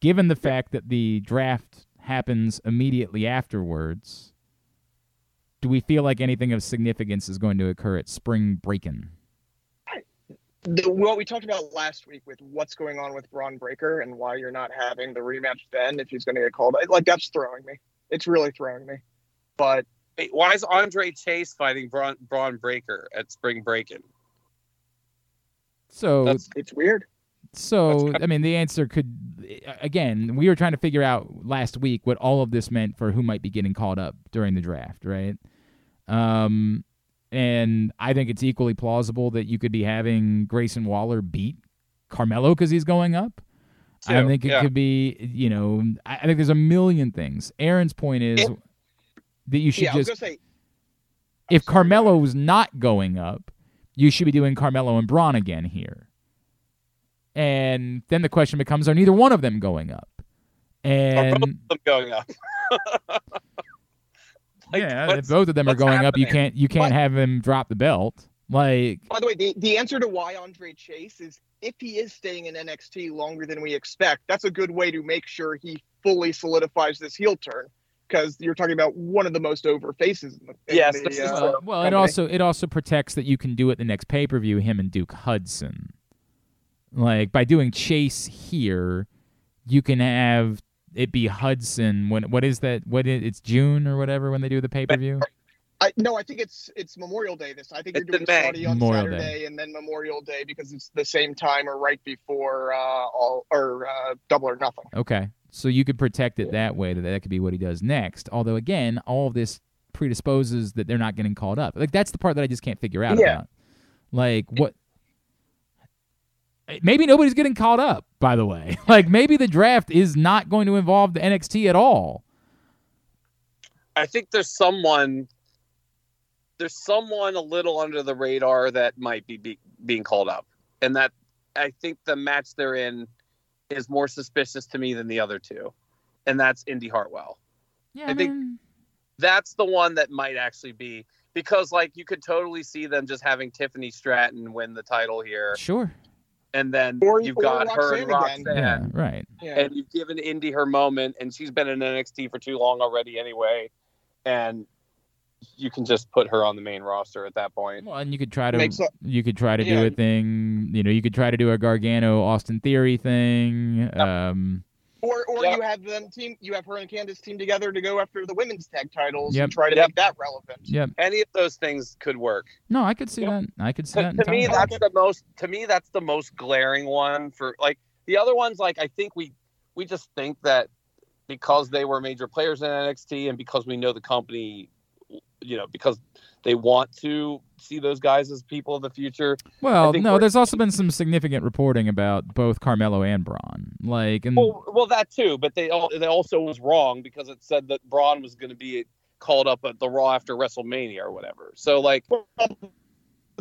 S1: Given the fact that the draft happens immediately afterwards, do we feel like anything of significance is going to occur at spring breaking?
S2: the, what we talked about last week with what's going on with Bron Breakker and why you're not having the rematch then if he's going to get called. Like that's throwing me. It's really throwing me. But
S3: Wait, why is Andre Chase fighting Bron, Bron Breakker at Spring Breaking?
S1: So
S3: That's
S2: it's weird.
S1: So, I mean, the answer could, again, we were trying to figure out last week what all of this meant for who might be getting called up during the draft, right? Um, and I think it's equally plausible that you could be having Grayson Waller beat Carmelo because he's going up. I think it
S3: Yeah.
S1: could be, you know, I, think there's a million things. Aaron's point is
S2: It-
S1: that you should
S2: yeah, was
S1: just,
S2: say
S1: if
S2: sorry, ahead.
S1: Carmelo's not going up, you should be doing Carmelo and Bron again here. And then the question becomes: Are neither one of them going up?
S3: Are both
S1: And
S3: of them going up? Like,
S1: yeah, if both of them are
S3: what's
S1: going up, you can't you can't
S2: But-
S1: have him drop the belt. Like
S2: By the way, the, the answer to why Andre Chase is if he is staying in NXT longer than we expect, that's a good way to make sure he fully solidifies this heel turn. Because you're talking about one of the most over faces. In the, in
S3: Yes,
S2: the, uh,
S1: well, well, it also it also protects that you can do it the next pay per view. Him and Duke Hudson, like by doing Chase here, you can have it be Hudson when what is that? What is, it's June or whatever when they do the pay per view.
S2: I no, I think it's it's Memorial Day. This I think
S3: It's
S2: you're doing
S3: in May.
S2: Saudi on
S1: Memorial Day.
S2: Saturday and then Memorial Day because it's the same time or right before uh, all or uh, Double or Nothing.
S1: Okay. So you could protect it that way that that could be what he does next. Although again, all of this predisposes that they're not getting called up. Like that's the part that I just can't figure out
S2: Yeah.
S1: about. Like what Maybe nobody's getting called up, by the way. Like maybe the draft is not going to involve the NXT at all.
S3: I think there's someone there's someone a little under the radar that might be, be being called up, and that I think the match they're in is more suspicious to me than the other two, and that's Indi Hartwell.
S1: Yeah,
S3: I think-
S1: mean,
S3: That's the one that might actually be because like you could totally see them just having Tiffany Stratton win the title here,
S1: sure.
S3: And then
S2: Or-
S3: you've
S2: or
S3: got her and
S2: Roxanne
S3: Roxanne,
S2: again.
S1: Yeah, right.
S2: Yeah.
S3: and you've given Indi her moment, and she's been in NXT for too long already anyway, and you can just put her on the main roster at that point.
S1: Well, and you could try to
S2: Makes
S1: you could try to
S2: Yeah.
S1: do a thing. You know, you could try to do a Gargano Austin Theory thing. Um,
S2: Or or
S3: Yep.
S2: you have them team you have her and Candice team together to go after the women's tag titles
S1: Yep.
S2: and try to
S3: Yep.
S2: make that relevant.
S1: Yep.
S3: Any of those things could work.
S1: No, I could see
S3: Yep.
S1: that. I could see
S3: to,
S1: that.
S3: to me
S1: entirely.
S3: that's the most to me that's the most glaring one for like the other ones like i think we we just think that because they were major players in nxt and because we know the company you know because they want to see those guys as people of the future
S1: Well, no, there's also been some significant reporting about both Carmelo and Bron. Like, and
S3: well, well that too but they all they also was wrong because it said that bron was going to be called up at the raw after wrestlemania or whatever so like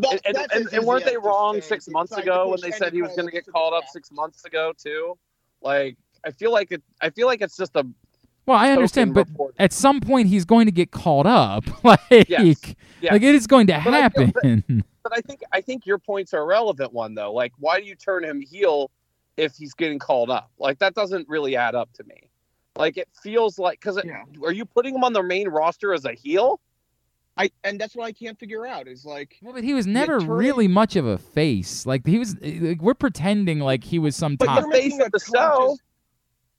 S2: That-
S3: and, and,
S2: that's
S3: and, and weren't they wrong
S2: say
S3: six
S2: they
S3: months ago when they said he was going to get called up six months ago too? Like, I feel like it. I feel like it's just a
S1: well, I understand, but
S3: token report.
S1: at some point he's going to get called up. like,
S3: Yes. Yes.
S1: like it is going to
S3: But I feel-
S1: happen.
S3: But I think I think your point's a relevant one though. Like, why do you turn him heel if he's getting called up? Like, that doesn't really add up to me. Like, it feels like because
S2: Yeah.
S3: are you putting him on the main roster as a heel?
S2: I and that's what I can't figure out is like
S1: well, but he was never
S2: turn-
S1: really much of a face. Like he was. Eh, like, we're pretending like he was some
S2: but
S1: top.
S2: you're making
S3: face
S2: a
S3: of the show.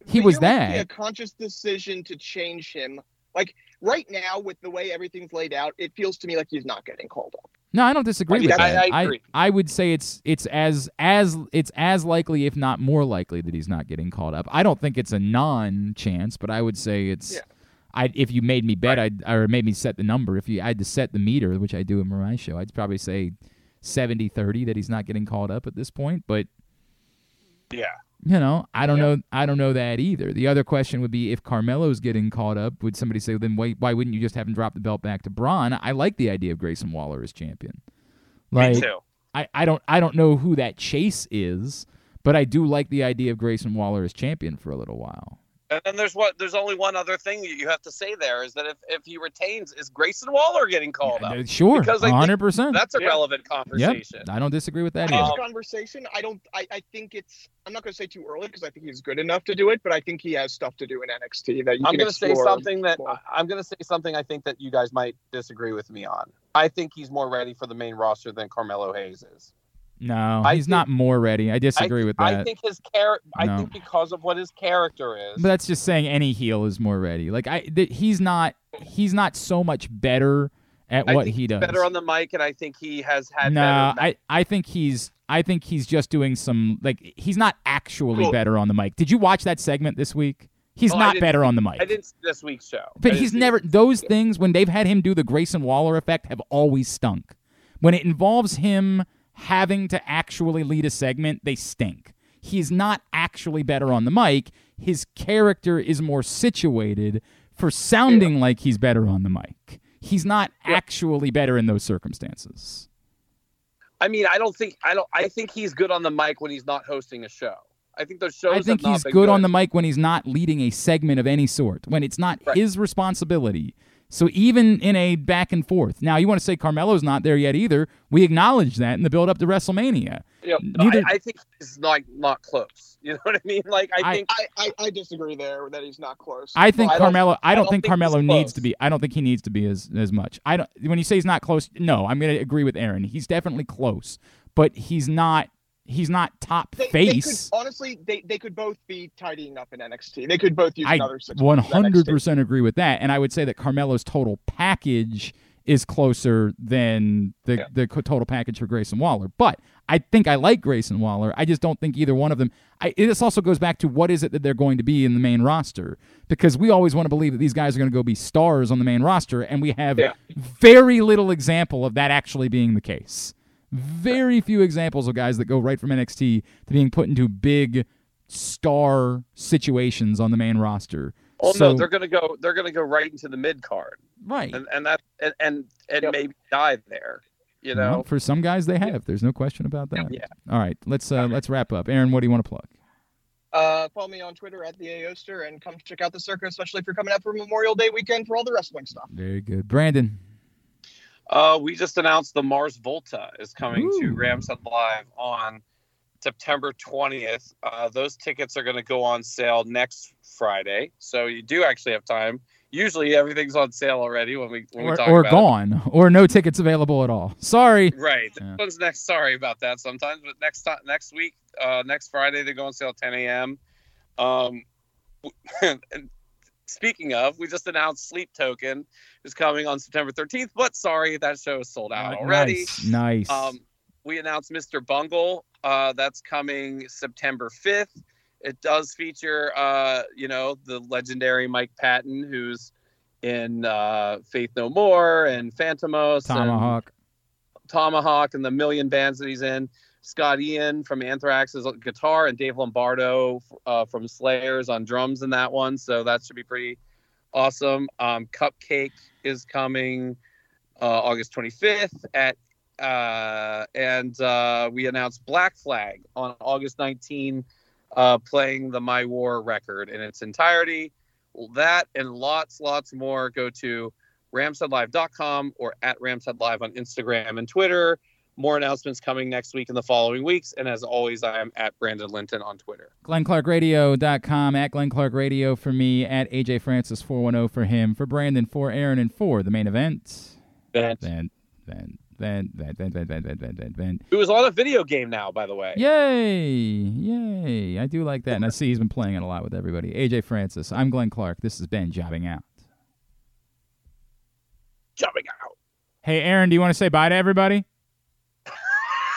S1: He was that.
S2: a conscious decision to change him. Like right now, with the way everything's laid out, it feels to me like he's not getting called up.
S1: No, I don't disagree
S2: I-
S1: with
S2: I-
S1: that.
S3: I agree.
S1: I, would say it's it's as as it's as likely, if not more likely, that he's not getting called up. I don't think it's a non-chance, but I would say it's.
S2: Yeah.
S1: I if you made me bet, I'd or made me set the number. If you I had to set the meter, which I do in my show, I'd probably say 70-30 that he's not getting called up at this point. But
S3: Yeah.
S1: You know, I don't
S2: Yeah.
S1: know. I don't know that either. The other question would be if Carmelo's getting caught up, would somebody say, then why, why wouldn't you just have him drop the belt back to Bron? I like the idea of Grayson Waller as champion. Like,
S3: Me too.
S1: I, I don't I don't know who that chase is, but I do like the idea of Grayson Waller as champion for a little while.
S3: And then there's what there's only one other thing that you have to say there is that if, if he retains, is Grayson Waller getting called up?
S1: Uh, Sure,
S3: Because I
S1: hundred percent.
S3: That's a
S2: Yeah.
S3: relevant
S1: Yep,
S3: conversation.
S1: I don't disagree with that
S2: think
S1: either.
S2: conversation. I don't. I, I think it's. I'm not going to say too early because I think he's good enough to do it, but I think he has stuff to do in NXT that you
S3: I'm going to say something that
S2: more.
S3: I'm going to say something I think that you guys might disagree with me on. I think he's more ready for the main roster than Carmelo Hayes is.
S1: No,
S3: I
S1: he's
S3: think-
S1: not more ready. I disagree
S3: I,
S1: with that.
S3: I think his character. I think because of what his character is.
S1: But that's just saying any heel is more ready. Like I, th- he's not. He's not so much better at
S3: I
S1: what he does.
S3: better on the mic, and I think he has had.
S1: no,
S3: better
S1: I, I think he's. I think he's just doing some like he's not actually
S2: Cool.
S1: better on the mic. Did you watch that segment this week? He's
S3: Oh, I
S1: not better on the mic.
S3: I didn't see this week's show.
S1: But he's never those things when they've had him do the Grayson Waller effect have always stunk. When it involves him having to actually lead a segment, they stink. He's not actually better on the mic. His character is more situated for sounding like he's better on the mic. He's not actually better in those circumstances.
S3: I mean, I don't think I don't. I think he's good on the mic when he's not hosting a show. I think those shows.
S1: I think he's good, on the mic when he's not leading a segment of any sort, when it's not
S3: Right.
S1: his responsibility. So even in a back and forth. Now, you want to say Carmelo's not there yet either. We acknowledge that in the build up to WrestleMania.
S3: You know,
S1: neither-
S3: I, I think he's like not close. You know what I mean? Like I,
S1: I-
S3: think
S2: I, I, I disagree there that he's not close.
S1: I think
S3: I don't-
S1: Carmelo I
S3: I
S1: don't
S3: don't
S1: think
S3: think
S1: Carmelo needs to be I don't think he needs to be as as much. I don't when you say he's not close, no, I'm going to agree with Aaron. He's definitely close, but he's not he's not top
S2: They, they could,
S1: face.
S2: honestly, they, they could both be tidying up in NXT. They could both use
S1: I
S2: another six in NXT.
S1: 100% agree with that. And I would say that Carmelo's total package is closer than the,
S3: Yeah.
S1: the total package for Grayson Waller. But I think I like Grayson Waller. I just don't think either one of them. I, this also goes back to what is it that they're going to be in the main roster? Because we always want to believe that these guys are going to go be stars on the main roster, and we have
S3: Yeah.
S1: very little example of that actually being the case. Very few examples of guys that go right from NXT to being put into big star situations on the main roster.
S3: Oh
S1: so,
S3: no, they're gonna go. They're gonna go right into the mid card,
S1: right.
S3: and and that and and, and
S2: Yep.
S3: maybe die there. You
S1: Well,
S3: know.
S1: for some guys they have. There's no question about that.
S3: Yeah.
S1: All right, let's uh, let's wrap up. Aaron, what do you want to plug?
S2: Uh, follow me on Twitter at the Aoster and come check out the circus, especially if you're coming out for Memorial Day weekend for all the wrestling stuff.
S1: Very good, Brandon.
S3: Uh, we just announced the Mars Volta is coming
S1: Ooh.
S3: to Rams Head Live on September 20th. Uh, those tickets are going to go on sale next Friday, so you do actually have time. Usually everything's on sale already when we when we
S1: Or,
S3: talk
S1: or
S3: about
S1: gone, or no tickets available at all. Sorry.
S3: it. Right. This one's next. Sorry about that. Sometimes, but next time, next week, uh, next Friday they go on sale at 10 a.m. Um, and speaking of, we just announced Sleep Token is coming on September 13th, but sorry, that show is sold out already.
S1: Nice. nice.
S3: Um, we announced Mr. Bungle. Uh, that's coming September 5th. It does feature, uh, you know, the legendary Mike Patton, who's in uh, Faith No More and Fantômas,
S1: Tomahawk.
S3: and Tomahawk, and the million bands that he's in. Scott Ian from Anthrax is on guitar, and Dave Lombardo uh, from Slayers on drums in that one. So that should be pretty awesome. Um, Cupcake is coming uh, August 25th at uh, and uh, we announced Black Flag on August 19, uh, playing the My War record in its entirety. That and lots, lots more go to ramsheadlive.com or at ramsadlive on Instagram and Twitter. More announcements coming next week and the following weeks. And as always, I am at Brandon Linton on Twitter.
S1: GlennClarkRadio.com, at Glenn Clark Radio for me, at AJ Francis 410 for him, for Brandon, for Aaron, and for the main event.
S3: Vent.
S1: Vent, vent, vent, vent, vent, vent, vent, vent, vent, vent, vent.
S3: Who is on a video game now, by the way.
S1: Yay! Yay! I do like that. And I see he's been playing it a lot with everybody. AJ Francis. I'm Glenn Clark. This has been Jobbing Out.
S3: Jumping out.
S1: Hey, Aaron, do you want to say bye to everybody?